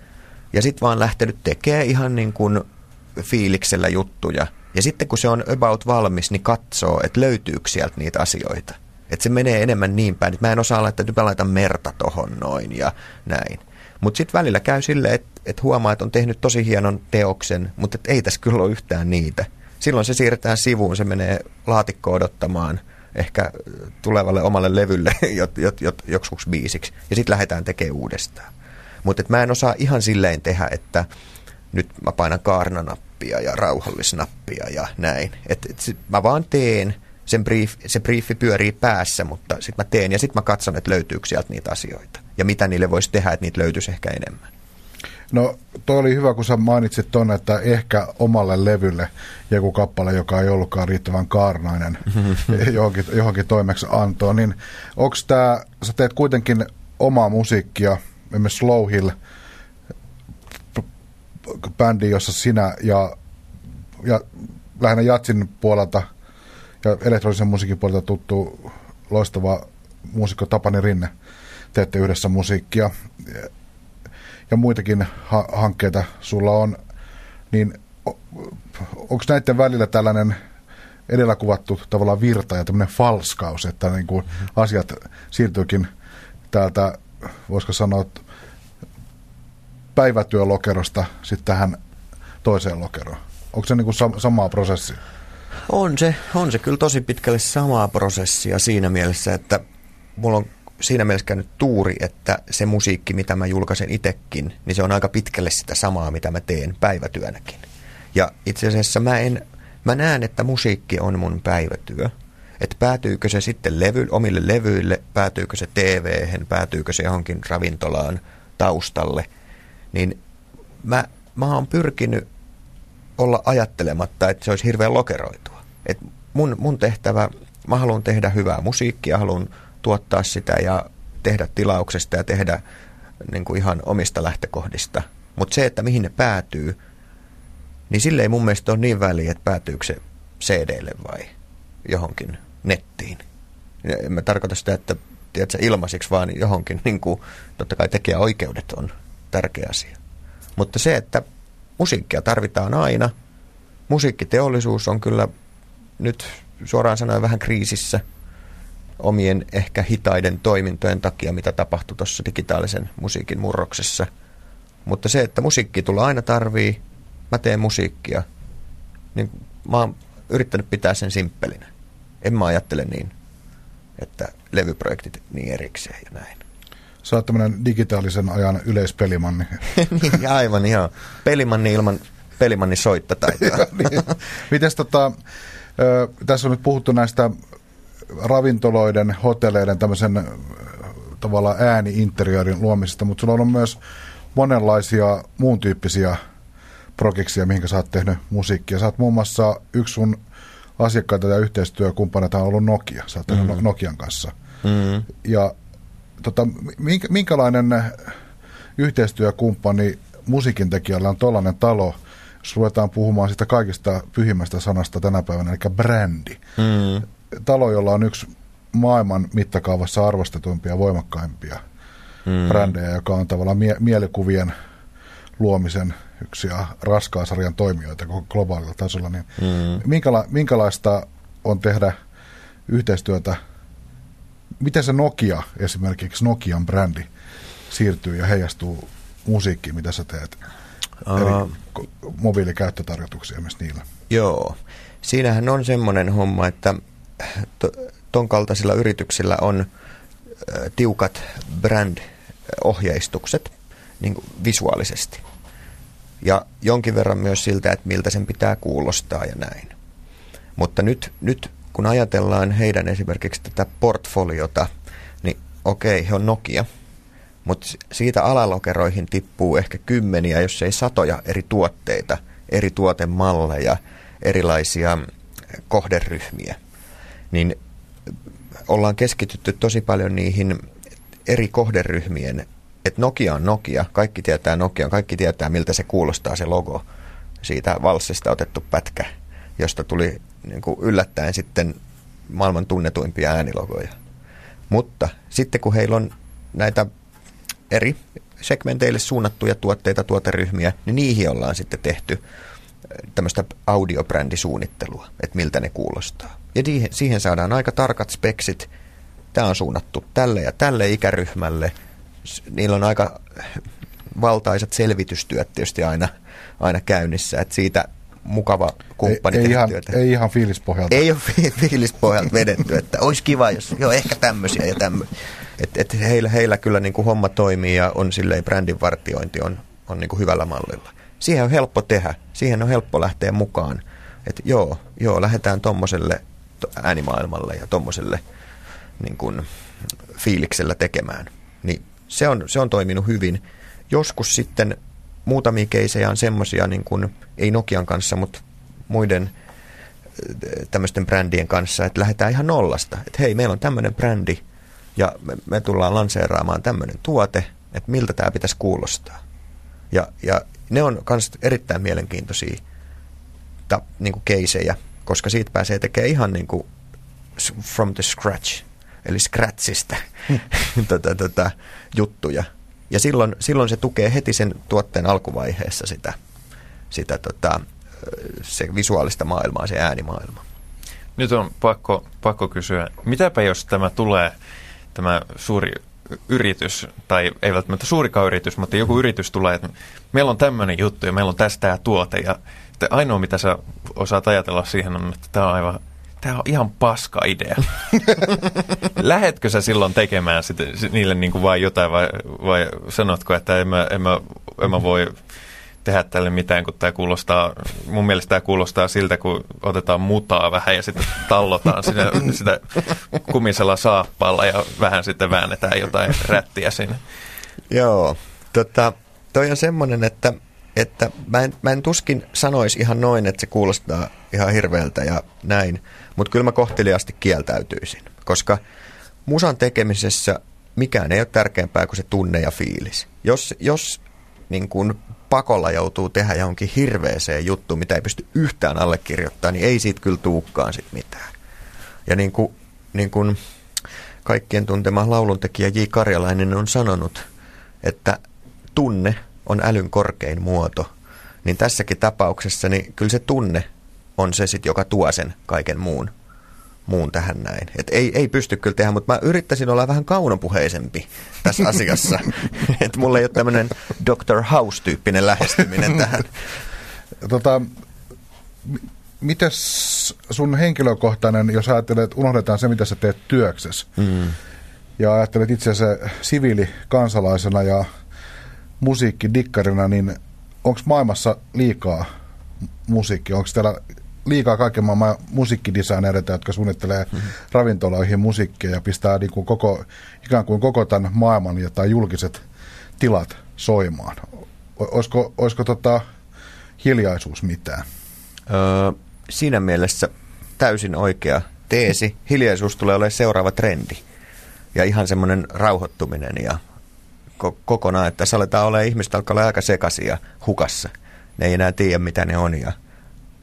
ja sitten vaan lähtenyt tekemään ihan niin kuin fiiliksellä juttuja. Ja sitten kun se on about valmis, niin katsoo, että löytyykö sieltä niitä asioita. Että se menee enemmän niin päin, että mä en osaa laittaa, että mä laitan merta tohon noin ja näin. Mutta sitten välillä käy silleen, että et huomaa, että on tehnyt tosi hienon teoksen, mutta et ei tässä kyllä ole yhtään niitä. Silloin se siirretään sivuun, se menee laatikkoon odottamaan ehkä tulevalle omalle levylle *laughs* jot, jot, jot, joksikuksi biisiksi. Ja sitten lähdetään tekemään uudestaan. Mutta mä en osaa ihan silleen tehdä, että nyt mä painan kaarnanappia ja rauhallisnappia ja näin. Et, et mä vaan teen, sen brief, se briefi pyörii päässä, mutta sitten mä teen ja sitten mä katson, että löytyykö sieltä niitä asioita. Ja mitä niille voisi tehdä, että niitä löytyisi ehkä enemmän. No toi oli hyvä, kun sä mainitsit tuonne, että ehkä omalle levylle joku kappale, joka ei ollutkaan riittävän kaarnainen *laughs* johonkin, johonkin toimeksi antoon. Niin onko tämä, sä teet kuitenkin omaa musiikkia, esimerkiksi Slow Hill, bändi, jossa sinä ja, ja lähinnä Jatsin puolelta ja elektronisen musiikin puolelta tuttu loistava muusikko Tapani Rinne teette yhdessä musiikkia ja muitakin ha- hankkeita sulla on, niin onko näiden välillä tällainen edellä kuvattu tavallaan virta ja tämmöinen falskaus, että niin kuin asiat siirtyykin täältä, voisiko sanoa, päivätyölokerosta sitten tähän toiseen lokeroon. Onko se niin kuin sam- samaa prosessia? On se, on se kyllä tosi pitkälle samaa prosessia siinä mielessä, että mulla on siinä mielessä käynyt tuuri, että se musiikki, mitä mä julkaisen itekin, niin se on aika pitkälle sitä samaa, mitä mä teen päivätyönäkin. Ja itse asiassa mä, en, mä näen, että musiikki on mun päivätyö. Että päätyykö se sitten levy, omille levyille, päätyykö se tv päätyykö se johonkin ravintolaan taustalle, niin mä, mä oon pyrkinyt olla ajattelematta, että se olisi hirveän lokeroitua. Et mun, mun tehtävä, mä haluan tehdä hyvää musiikkia, haluan tuottaa sitä ja tehdä tilauksesta ja tehdä niin kuin ihan omista lähtökohdista. Mutta se, että mihin ne päätyy, niin sille ei mun mielestä ole niin väliä, että päätyykö se CDlle vai johonkin nettiin. En mä tarkoita sitä, että tiedätkö, ilmaisiksi, vaan johonkin, niin kuin, totta kai tekijäoikeudet on tärkeä asia. Mutta se, että musiikkia tarvitaan aina, musiikkiteollisuus on kyllä nyt suoraan sanoen vähän kriisissä – omien ehkä hitaiden toimintojen takia, mitä tapahtui tuossa digitaalisen musiikin murroksessa. Mutta se, että musiikki tulee aina tarvii, mä teen musiikkia, niin mä oon yrittänyt pitää sen simppelinä. En mä ajattele niin, että levyprojektit niin erikseen ja näin. Sä oot tämmöinen digitaalisen ajan yleispelimanni. *laughs* niin, aivan joo. Pelimanni ilman pelimanni soittataitoa. *laughs* niin. Mites tota, tässä on nyt puhuttu näistä ravintoloiden, hotelleiden tämmöisen tavallaan ääni-interiörin luomisesta, mutta sulla on myös monenlaisia muun tyyppisiä projekteja, mihinkä sä oot tehnyt musiikkia. Sä oot muun muassa yksi sun asiakkaita ja yhteistyökumppaneita on ollut Nokia. Sä oot tehnyt mm-hmm. Nokian kanssa. Mm-hmm. Ja tota, minkä, minkälainen yhteistyökumppani musiikin tekijällä on tollainen talo, jos ruvetaan puhumaan sitä kaikista pyhimmästä sanasta tänä päivänä, eli brändi. Mm talo, jolla on yksi maailman mittakaavassa arvostetuimpia voimakkaimpia mm. brändejä, joka on tavallaan mie- mielikuvien luomisen yksi ja raskaan sarjan toimijoita koko globaalilla tasolla, niin mm. minkäla- minkälaista on tehdä yhteistyötä? Miten se Nokia, esimerkiksi Nokian brändi, siirtyy ja heijastuu musiikkiin, mitä sä teet? Uh, Eri mobiilikäyttötarjoituksia myös niillä. Joo. Siinähän on semmoinen homma, että ton kaltaisilla yrityksillä on tiukat brand-ohjeistukset niin visuaalisesti. Ja jonkin verran myös siltä, että miltä sen pitää kuulostaa ja näin. Mutta nyt, nyt kun ajatellaan heidän esimerkiksi tätä portfoliota, niin okei, he on Nokia, mutta siitä alalokeroihin tippuu ehkä kymmeniä, jos ei satoja eri tuotteita, eri tuotemalleja, erilaisia kohderyhmiä – niin ollaan keskitytty tosi paljon niihin eri kohderyhmien, että Nokia on Nokia, kaikki tietää Nokia, kaikki tietää miltä se kuulostaa se logo, siitä valssista otettu pätkä, josta tuli niin kuin yllättäen sitten maailman tunnetuimpia äänilogoja. Mutta sitten kun heillä on näitä eri segmenteille suunnattuja tuotteita, tuoteryhmiä, niin niihin ollaan sitten tehty tämmöistä audiobrändisuunnittelua, että miltä ne kuulostaa. Ja siihen saadaan aika tarkat speksit. Tämä on suunnattu tälle ja tälle ikäryhmälle. Niillä on aika valtaisat selvitystyöt tietysti aina, aina käynnissä, että siitä mukava kumppani ei, ei, ihan, ei ihan fiilispohjalta. Ei ole fi- fiilispohjalta vedetty, että olisi kiva, jos joo, ehkä tämmöisiä ja tämmöisiä. Et, et heillä, heillä kyllä niin kuin homma toimii ja on silleen brändin vartiointi on, on niin kuin hyvällä mallilla. Siihen on helppo tehdä, siihen on helppo lähteä mukaan. Että joo, joo, lähdetään tuommoiselle äänimaailmalle ja tuommoiselle niin kuin, fiiliksellä tekemään. Niin se on, se on toiminut hyvin. Joskus sitten muutamia keisejä on semmoisia, niin kuin, ei Nokian kanssa, mutta muiden äh, tämmöisten brändien kanssa, että lähdetään ihan nollasta. Että hei, meillä on tämmöinen brändi ja me, me tullaan lanseeraamaan tämmöinen tuote, että miltä tämä pitäisi kuulostaa. Ja, ja ne on myös erittäin mielenkiintoisia ta, niin kuin keisejä, koska siitä pääsee tekemään ihan niin kuin from the scratch, eli scratchista hmm. *laughs* tota, tota, juttuja. Ja silloin, silloin se tukee heti sen tuotteen alkuvaiheessa sitä, sitä tota, se visuaalista maailmaa, se äänimaailma. Nyt on pakko, pakko kysyä, mitäpä jos tämä tulee, tämä suuri yritys, tai ei välttämättä suurikaan yritys, mutta joku yritys tulee, että meillä on tämmöinen juttu ja meillä on tästä tämä tuote, ja ainoa mitä sä osaat ajatella siihen on, että tämä on aivan tämä on ihan paska idea. *laughs* Lähetkö sä silloin tekemään sit, niille niin kuin vain jotain vai, vai sanotko, että en mä, en mä, en mä voi tehdä tälle mitään, kun tämä kuulostaa, mun mielestä tämä kuulostaa siltä, kun otetaan mutaa vähän ja sitten tallotaan sitä, sitä kumisella saappaalla ja vähän sitten väännetään jotain rättiä sinne. Joo, tota, toi on semmoinen, että, että mä, en, mä en tuskin sanoisi ihan noin, että se kuulostaa ihan hirveältä ja näin, mutta kyllä mä kohteliaasti kieltäytyisin, koska musan tekemisessä mikään ei ole tärkeämpää kuin se tunne ja fiilis. Jos, jos niin kun pakolla joutuu tehdä johonkin hirveeseen juttuun, mitä ei pysty yhtään allekirjoittamaan, niin ei siitä kyllä tuukkaan sit mitään. Ja niin kuin, niin kuin kaikkien tuntema lauluntekijä J. Karjalainen on sanonut, että tunne on älyn korkein muoto, niin tässäkin tapauksessa niin kyllä se tunne on se sitten, joka tuo sen kaiken muun muun tähän näin. Et ei, ei pysty kyllä tehdä, mutta mä yrittäisin olla vähän kaunopuheisempi tässä asiassa. *laughs* että mulla ei ole tämmöinen Dr. House-tyyppinen lähestyminen tähän. Tota, mites sun henkilökohtainen, jos ajattelet, unohdetaan se, mitä sä teet työksessä, mm. ja ajattelet itse asiassa siviilikansalaisena ja musiikkidikkarina, niin onko maailmassa liikaa musiikkia? Onko täällä liikaa kaiken maailman musiikkidesignereita, jotka suunnittelee mm-hmm. ravintoloihin musiikkia ja pistää niin kuin koko, ikään kuin koko tämän maailman ja tai julkiset tilat soimaan. Olisiko, olisiko tota hiljaisuus mitään? Öö, siinä mielessä täysin oikea teesi. Hiljaisuus tulee olemaan seuraava trendi. Ja ihan semmoinen rauhoittuminen ja ko- kokonaan, että tässä aletaan olemaan, ihmiset alkaa olla aika sekaisia hukassa. Ne ei enää tiedä, mitä ne on ja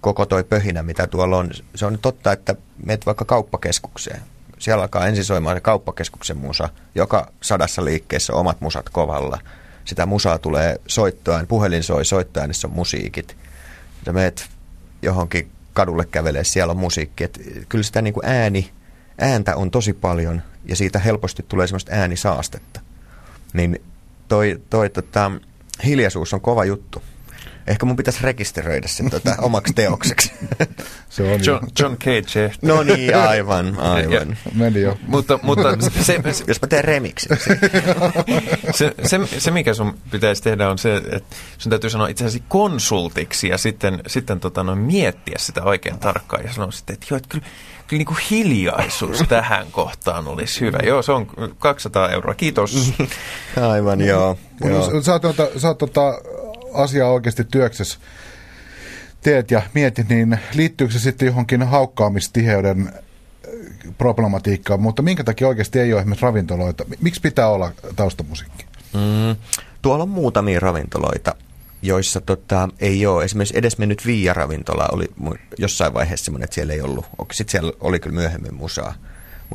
koko toi pöhinä, mitä tuolla on. Se on totta, että meet vaikka kauppakeskukseen. Siellä alkaa ensin soimaan se kauppakeskuksen musa. Joka sadassa liikkeessä omat musat kovalla. Sitä musaa tulee soittoään, puhelin soi soittoään, on musiikit. Ja meet johonkin kadulle kävelee, siellä on musiikki. Et kyllä sitä niin kuin ääni, ääntä on tosi paljon ja siitä helposti tulee semmoista äänisaastetta. Niin toi, toi tota, hiljaisuus on kova juttu. Ehkä mun pitäisi rekisteröidä sen tota, *laughs* omaksi teokseksi. *laughs* Se on John, John Cage. No niin, aivan, *laughs* aivan. Meni jo. Mutta, mutta se, se, Jos mä teen remixin. se, se, se, mikä sun pitäisi tehdä on se, että sun täytyy sanoa itse asiassa konsultiksi ja sitten, sitten tota, noin miettiä sitä oikein tarkkaan ja sanoa sitten, että joo, että kyllä, kyllä niin kuin hiljaisuus *laughs* tähän kohtaan olisi hyvä. Joo, se on 200 euroa. Kiitos. *laughs* Aivan, joo. joo. Sä oot, tota, sä oot tota, asiaa oikeasti työksessä teet ja mietit, niin liittyykö se sitten johonkin haukkaamistiheyden äh, problematiikkaan, mutta minkä takia oikeasti ei ole esimerkiksi ravintoloita? Miksi pitää olla taustamusiikki? Mm, tuolla on muutamia ravintoloita, joissa tota, ei ole. Esimerkiksi edes mennyt Viia-ravintola oli jossain vaiheessa semmoinen, että siellä ei ollut. Sitten siellä oli kyllä myöhemmin musaa.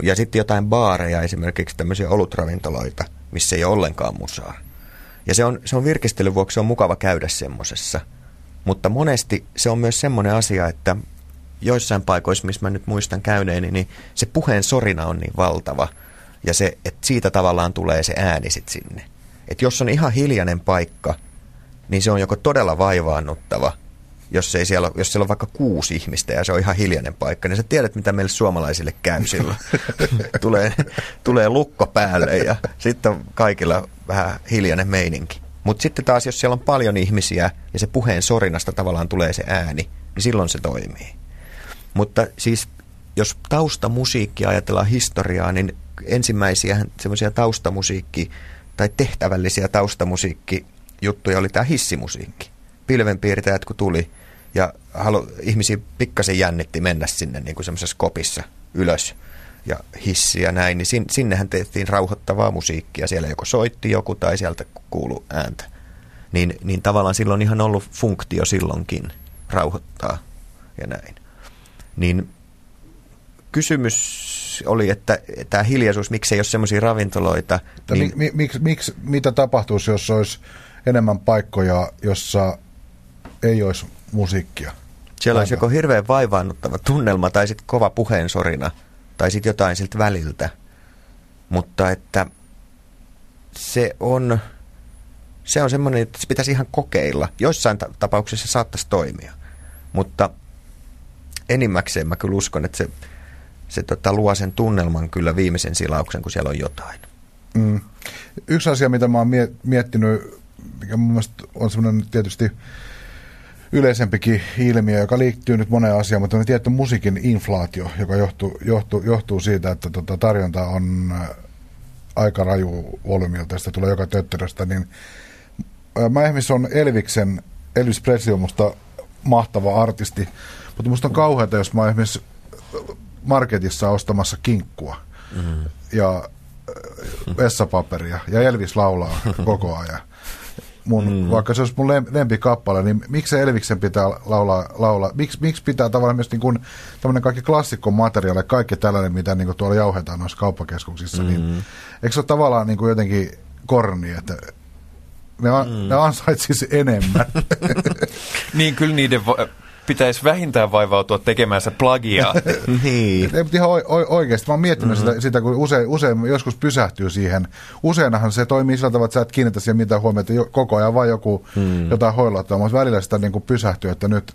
Ja sitten jotain baareja, esimerkiksi tämmöisiä olutravintoloita, missä ei ole ollenkaan musaa. Ja se on, se on virkistelyn vuoksi se on mukava käydä semmosessa. Mutta monesti se on myös semmoinen asia, että joissain paikoissa, missä mä nyt muistan käyneeni, niin se puheen sorina on niin valtava. Ja se, että siitä tavallaan tulee se ääni sit sinne. Että jos on ihan hiljainen paikka, niin se on joko todella vaivaannuttava, jos, ei siellä, jos siellä on vaikka kuusi ihmistä ja se on ihan hiljainen paikka, niin sä tiedät, mitä meille suomalaisille käy silloin. *laughs* tulee, tulee lukko päälle ja sitten on kaikilla vähän hiljainen meininki. Mutta sitten taas, jos siellä on paljon ihmisiä ja se puheen sorinasta tavallaan tulee se ääni, niin silloin se toimii. Mutta siis, jos taustamusiikki ajatellaan historiaa, niin ensimmäisiä semmoisia taustamusiikki- tai tehtävällisiä taustamusiikkijuttuja oli tämä hissimusiikki. Pilvenpiirtäjät kun tuli ja halu, ihmisiä pikkasen jännitti mennä sinne niin kuin semmoisessa kopissa ylös ja hissiä näin, niin sin, sinnehän tehtiin rauhoittavaa musiikkia. Siellä joko soitti joku tai sieltä kuulu ääntä. Niin, niin tavallaan silloin on ihan ollut funktio silloinkin rauhoittaa ja näin. Niin kysymys oli, että tämä hiljaisuus, miksi ei ole semmoisia ravintoloita. Niin, mi, miksi, miksi, mitä tapahtuisi, jos olisi enemmän paikkoja, jossa ei olisi musiikkia? Siellä olisi joko hirveän vaivaannuttava tunnelma tai sitten kova puheensorina tai sitten jotain siltä väliltä. Mutta että se on, se on semmoinen, että se pitäisi ihan kokeilla. Joissain ta- tapauksissa se saattaisi toimia. Mutta enimmäkseen mä kyllä uskon, että se, se tota, luo sen tunnelman kyllä viimeisen silauksen, kun siellä on jotain. Mm. Yksi asia, mitä mä oon miettinyt, mikä mun mielestä on semmoinen tietysti yleisempikin ilmiö, joka liittyy nyt moneen asiaan, mutta on tietty musiikin inflaatio, joka johtuu, johtuu, johtuu siitä, että tota tarjonta on äh, aika raju volyymilta, sitä tulee joka tötteröstä, niin äh, mä esimerkiksi on Elviksen, Elvis Presley on musta mahtava artisti, mutta musta on kauheata, jos mä esimerkiksi marketissa ostamassa kinkkua mm. ja äh, vessapaperia ja Elvis laulaa *laughs* koko ajan mun, mm. vaikka se olisi mun lempikappale, niin miksi se Elviksen pitää laulaa, laulaa? Miks, miksi pitää tavallaan myös niin kuin, tämmöinen kaikki klassikkomateriaali, kaikki tällainen, mitä niin kuin tuolla jauhetaan noissa kauppakeskuksissa, niin mm. niin eikö se ole tavallaan niin kuin jotenkin korni, että ne, mm. ne ansaitsisi enemmän. *laughs* niin, kyllä niiden vo- pitäisi vähintään vaivautua tekemään se plagia. *laughs* niin. Ei, mutta ihan o- oikeasti. Mä oon miettinyt mm-hmm. sitä, sitä, kun usein, usein joskus pysähtyy siihen. Useinhan se toimii sillä tavalla, että sä et kiinnitä siihen mitään huomiota koko ajan, vaan joku mm. jotain hoilottaa. Mutta välillä sitä niin kuin pysähtyy, että nyt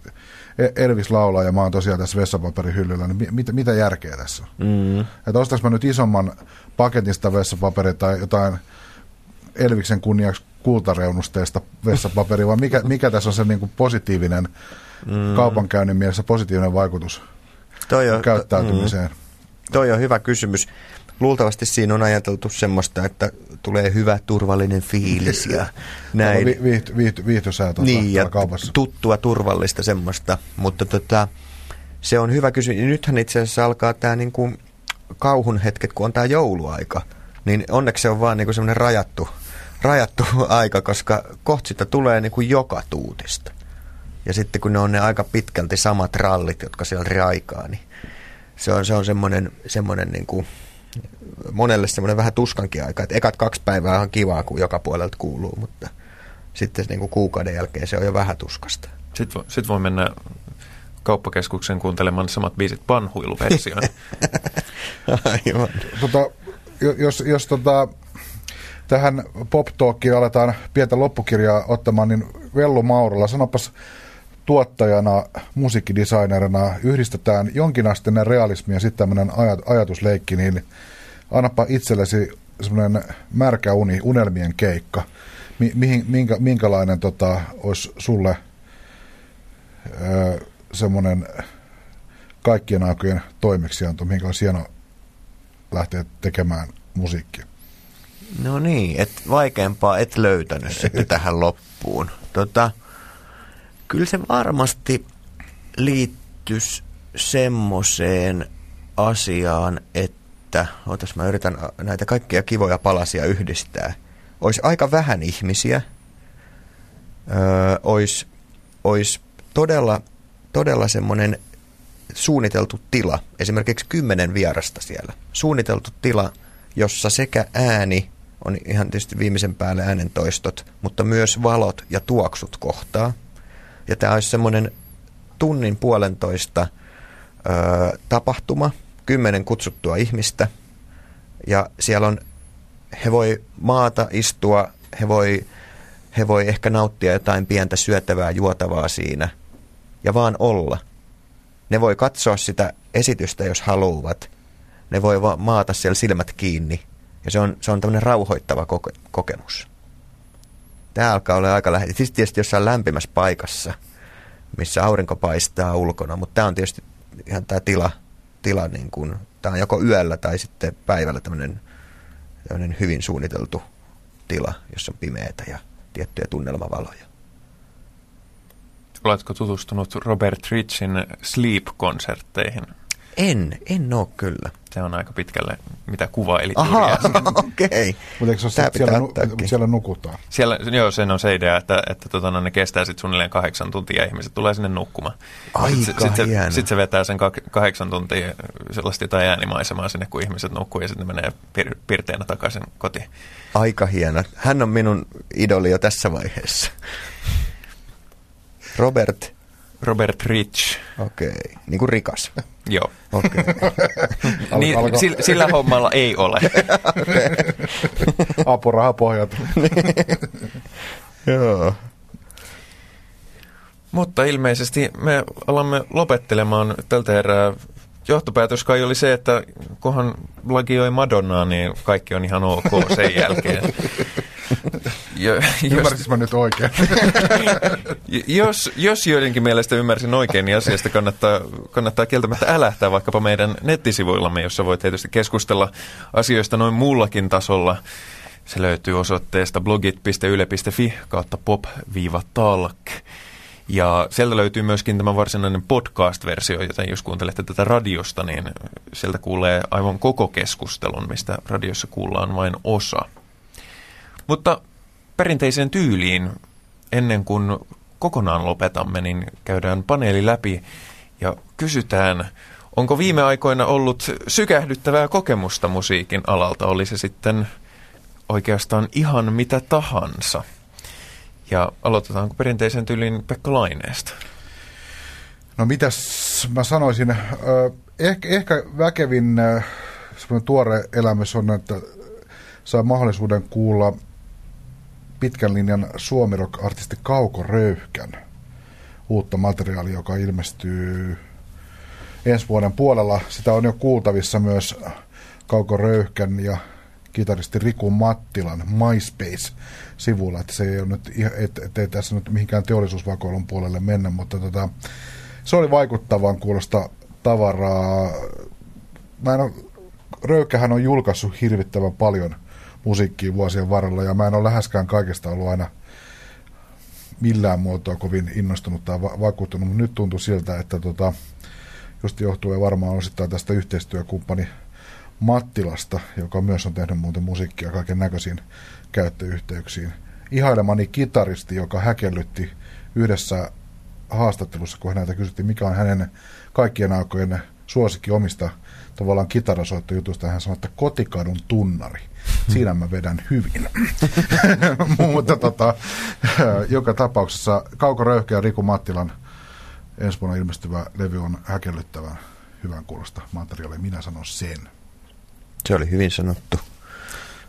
e- Elvis laulaa ja mä oon tosiaan tässä vessapaperihyllyllä, niin mitä, mitä järkeä tässä on? Mm. Että ostaks mä nyt isomman paketista vessapaperia tai jotain Elviksen kunniaksi kultareunusteista vessapaperia, vai mikä, mikä tässä on se niin kuin positiivinen mm. kaupankäynnin mielessä positiivinen vaikutus toi on, käyttäytymiseen? To, mm. toi on hyvä kysymys. Luultavasti siinä on ajateltu semmoista, että tulee hyvä turvallinen fiilis ja *laughs* näin. Vi, viihty, viihty, viihtysää tuota niin, ja kaupassa. tuttua turvallista semmoista, mutta tota, se on hyvä kysymys. Nythän itse asiassa alkaa tämä niin kuin kauhun hetket, kun on tämä jouluaika, niin onneksi se on vaan niin semmoinen rajattu, rajattu *laughs* aika, koska kohta sitä tulee niin kuin joka tuutista. Ja sitten kun ne on ne aika pitkälti samat rallit, jotka siellä raikaa, niin se on, se on semmoinen, semmoinen niin kuin, monelle semmoinen vähän tuskankin aika. Että ekat kaksi päivää on kivaa, kun joka puolelta kuuluu, mutta sitten niin kuin kuukauden jälkeen se on jo vähän tuskasta. Sitten voi, sit voi mennä kauppakeskuksen kuuntelemaan samat biisit panhuiluversioon. *laughs* Aivan. Tota, jos, jos tota, tähän pop aletaan pientä loppukirjaa ottamaan, niin Vellu Mauralla, sanopas tuottajana, musiikkidesignerina yhdistetään jonkinasteinen realismi ja sitten tämmöinen ajat, ajatusleikki, niin annapa itsellesi semmoinen märkä uni, unelmien keikka. Mi, mihin, minkä, minkälainen tota, olisi sulle semmoinen kaikkien aikojen toimeksianto, minkä olisi hieno lähteä tekemään musiikkia? No niin, et vaikeampaa et löytänyt sitten *laughs* tähän loppuun. Tota, Kyllä se varmasti liittyisi semmoiseen asiaan, että, otas mä yritän näitä kaikkia kivoja palasia yhdistää. Olisi aika vähän ihmisiä, öö, olisi, olisi todella, todella semmoinen suunniteltu tila, esimerkiksi kymmenen vierasta siellä. Suunniteltu tila, jossa sekä ääni, on ihan tietysti viimeisen päälle äänentoistot, mutta myös valot ja tuoksut kohtaa – ja tämä olisi semmoinen tunnin puolentoista ö, tapahtuma, kymmenen kutsuttua ihmistä. Ja siellä on, he voi maata, istua, he voi, he voi ehkä nauttia jotain pientä syötävää, juotavaa siinä. Ja vaan olla. Ne voi katsoa sitä esitystä, jos haluavat. Ne voi maata siellä silmät kiinni. Ja se on, se on tämmöinen rauhoittava koke- kokemus. Tämä alkaa olla aika lähellä. Siis tietysti jossain lämpimässä paikassa, missä aurinko paistaa ulkona, mutta tämä on tietysti ihan tämä tila, tila niin kuin, tämä on joko yöllä tai sitten päivällä tämmöinen, tämmöinen hyvin suunniteltu tila, jossa on pimeätä ja tiettyjä tunnelmavaloja. Oletko tutustunut Robert Richin Sleep-konsertteihin? En, en ole kyllä. Se on aika pitkälle, mitä kuvaili. Aha, *laughs* okei. Okay. Mutta eikö se ole siellä, nu, siellä nukutaan? Siellä, joo, sen on se idea, että, että tota, no, ne kestää sitten suunnilleen kahdeksan tuntia ja ihmiset tulee sinne nukkumaan. Aika Sitten sit se, sit se vetää sen kahdeksan tuntia sellaista jotain äänimaisemaa sinne, kun ihmiset nukkuu ja sitten ne menee pir, pirteänä takaisin kotiin. Aika hieno. Hän on minun idoli jo tässä vaiheessa. Robert Robert Rich. Okei, okay. niin kuin rikas. Joo. Okay. *laughs* niin, sillä, sillä hommalla ei ole. *laughs* Apurahapohjat. *laughs* Joo. Mutta ilmeisesti me alamme lopettelemaan tältä erää. Johtopäätös kai oli se, että kunhan lagioi Madonnaa, niin kaikki on ihan ok sen jälkeen. Jo, *laughs* jos, mä nyt oikein? *laughs* jos, jos joidenkin mielestä ymmärsin oikein, niin asiasta kannattaa, kannattaa kieltämättä älähtää vaikkapa meidän nettisivuillamme, jossa voi tietysti keskustella asioista noin muullakin tasolla. Se löytyy osoitteesta blogit.yle.fi kautta pop-talk. Ja sieltä löytyy myöskin tämä varsinainen podcast-versio, joten jos kuuntelette tätä radiosta, niin sieltä kuulee aivan koko keskustelun, mistä radiossa kuullaan vain osa. Mutta perinteiseen tyyliin, ennen kuin kokonaan lopetamme, niin käydään paneeli läpi ja kysytään, onko viime aikoina ollut sykähdyttävää kokemusta musiikin alalta, oli se sitten oikeastaan ihan mitä tahansa. Ja aloitetaanko perinteisen tyylin Pekka Laineesta? No mitäs mä sanoisin, ehkä, ehkä väkevin tuore elämys on, että saa mahdollisuuden kuulla pitkän linjan suomirock-artisti Kauko Röyhkän uutta materiaalia, joka ilmestyy ensi vuoden puolella. Sitä on jo kuultavissa myös Kauko Röyhkän ja kitaristi Riku Mattilan MySpace-sivulla, että se ei ole nyt, et, et, et tässä nyt mihinkään teollisuusvakoilun puolelle mennä, mutta tota, se oli vaikuttavan kuulosta tavaraa. Mä en ole, Röykähän on julkaissut hirvittävän paljon – musiikkiin vuosien varrella, ja mä en ole läheskään kaikesta ollut aina millään muotoa kovin innostunut tai va- vakuuttunut, mutta nyt tuntuu siltä, että tota, just johtuen varmaan osittain tästä yhteistyökumppani Mattilasta, joka myös on tehnyt muuten musiikkia kaiken näköisiin käyttöyhteyksiin. Ihailemani kitaristi, joka häkellytti yhdessä haastattelussa, kun häneltä kysyttiin, mikä on hänen kaikkien aikojen suosikki omista tavallaan kitarasoittojutusta. Hän sanoi, että kotikadun tunnari. Siinä mä vedän hyvin. *laughs* Mutta tota, joka tapauksessa Kauko Röyhkä ja Riku Mattilan ensi vuonna ilmestyvä levy on häkellyttävän hyvän kuulosta materiaalia. Minä sanon sen. Se oli hyvin sanottu.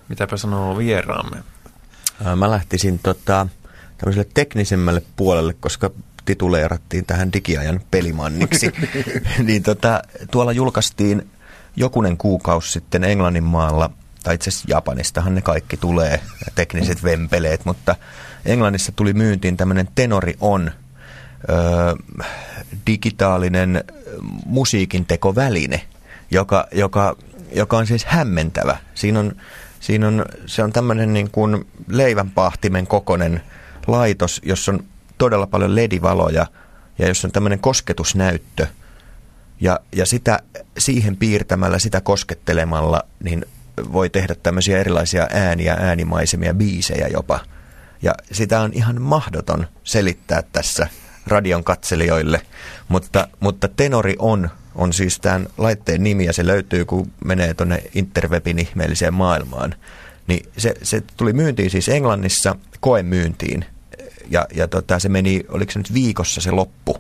Mitäpä sanoo vieraamme? Mä lähtisin tota, tämmöiselle teknisemmälle puolelle, koska tituleerattiin tähän digiajan pelimanniksi. *laughs* niin tota, tuolla julkaistiin jokunen kuukausi sitten Englannin maalla tai itse asiassa Japanistahan ne kaikki tulee, tekniset vempeleet, mutta Englannissa tuli myyntiin tämmöinen Tenori On, ö, digitaalinen musiikintekoväline, joka, joka, joka on siis hämmentävä. Siinä on, siinä on, se on tämmöinen niin kuin leivänpahtimen kokonen laitos, jossa on todella paljon ledivaloja ja jossa on tämmöinen kosketusnäyttö. Ja, ja sitä, siihen piirtämällä, sitä koskettelemalla, niin voi tehdä tämmöisiä erilaisia ääniä, äänimaisemia, biisejä jopa. Ja sitä on ihan mahdoton selittää tässä radion katselijoille, mutta, mutta Tenori on, on siis tämän laitteen nimi ja se löytyy, kun menee tuonne interwebin ihmeelliseen maailmaan. Niin se, se tuli myyntiin siis Englannissa koemyyntiin ja, ja tota, se meni, oliko se nyt viikossa se loppu.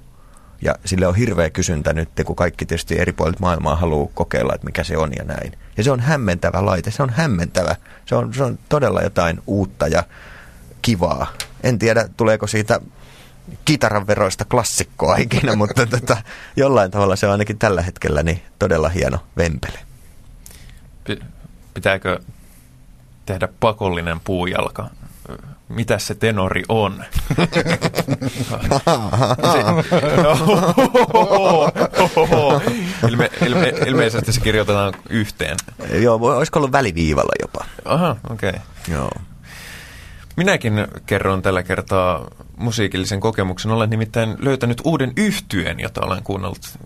Ja sille on hirveä kysyntä nyt, kun kaikki tietysti eri puolet maailmaa haluaa kokeilla, että mikä se on ja näin. Ja se on hämmentävä laite, se on hämmentävä. Se on, se on todella jotain uutta ja kivaa. En tiedä, tuleeko siitä kitaran veroista klassikkoa ikinä, *laughs* mutta tota, jollain tavalla se on ainakin tällä hetkellä niin todella hieno vempele. Pitääkö tehdä pakollinen puujalka mitä se tenori on. ilme, ilmeisesti se kirjoitetaan yhteen. Joo, olisiko ollut väliviivalla jopa. Aha, okei. Okay. Joo. Minäkin kerron tällä kertaa musiikillisen kokemuksen. Olen nimittäin löytänyt uuden yhtyeen, jota olen kuunnellut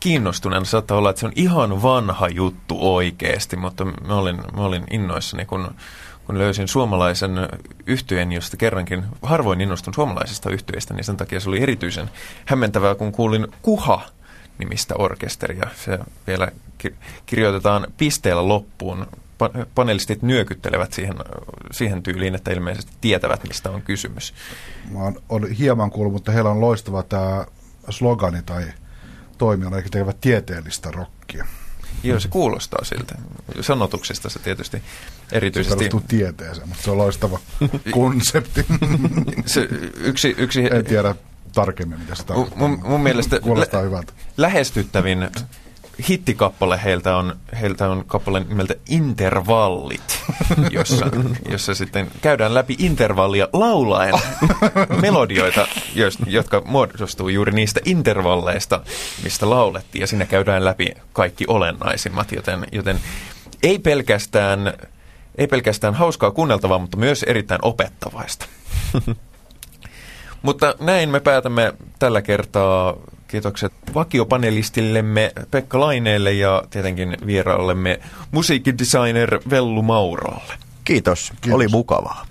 kiinnostuneena. Saattaa olla, että se on ihan vanha juttu oikeasti, mutta mä olin, mä olin innoissani, kun kun löysin suomalaisen yhtyeen, josta kerrankin harvoin innostun suomalaisista yhtyeistä, niin sen takia se oli erityisen hämmentävää, kun kuulin Kuha nimistä orkesteria. Se vielä kirjoitetaan pisteellä loppuun. panelistit nyökyttelevät siihen, siihen tyyliin, että ilmeisesti tietävät, mistä on kysymys. Mä oon, on hieman kuullut, mutta heillä on loistava tämä slogani tai toimi on, eli tekevät tieteellistä rockia. Joo, se kuulostaa siltä. Sanotuksesta se tietysti Se erityisesti. perustuu tieteeseen, mutta se on loistava *laughs* konsepti. Se, yksi, yksi en tiedä tarkemmin, mitä se tarkoittaa. mun, mun mielestä Kuulostaa lä- hyvältä. lähestyttävin hittikappale heiltä on, heiltä on kappale nimeltä Intervallit, *laughs* jossa, jossa sitten käydään läpi intervallia laulaen *laughs* melodioita, jotka muodostuu juuri niistä intervalleista, mistä laulettiin, ja siinä käydään läpi kaikki olennaisimmat, joten, joten ei pelkästään, ei pelkästään hauskaa kuunneltavaa, mutta myös erittäin opettavaista. *laughs* Mutta näin me päätämme tällä kertaa. Kiitokset vakiopanelistillemme Pekka Laineelle ja tietenkin vieraallemme musiikkidesigner Vellu Maurolle. Kiitos. Kiitos. oli mukavaa.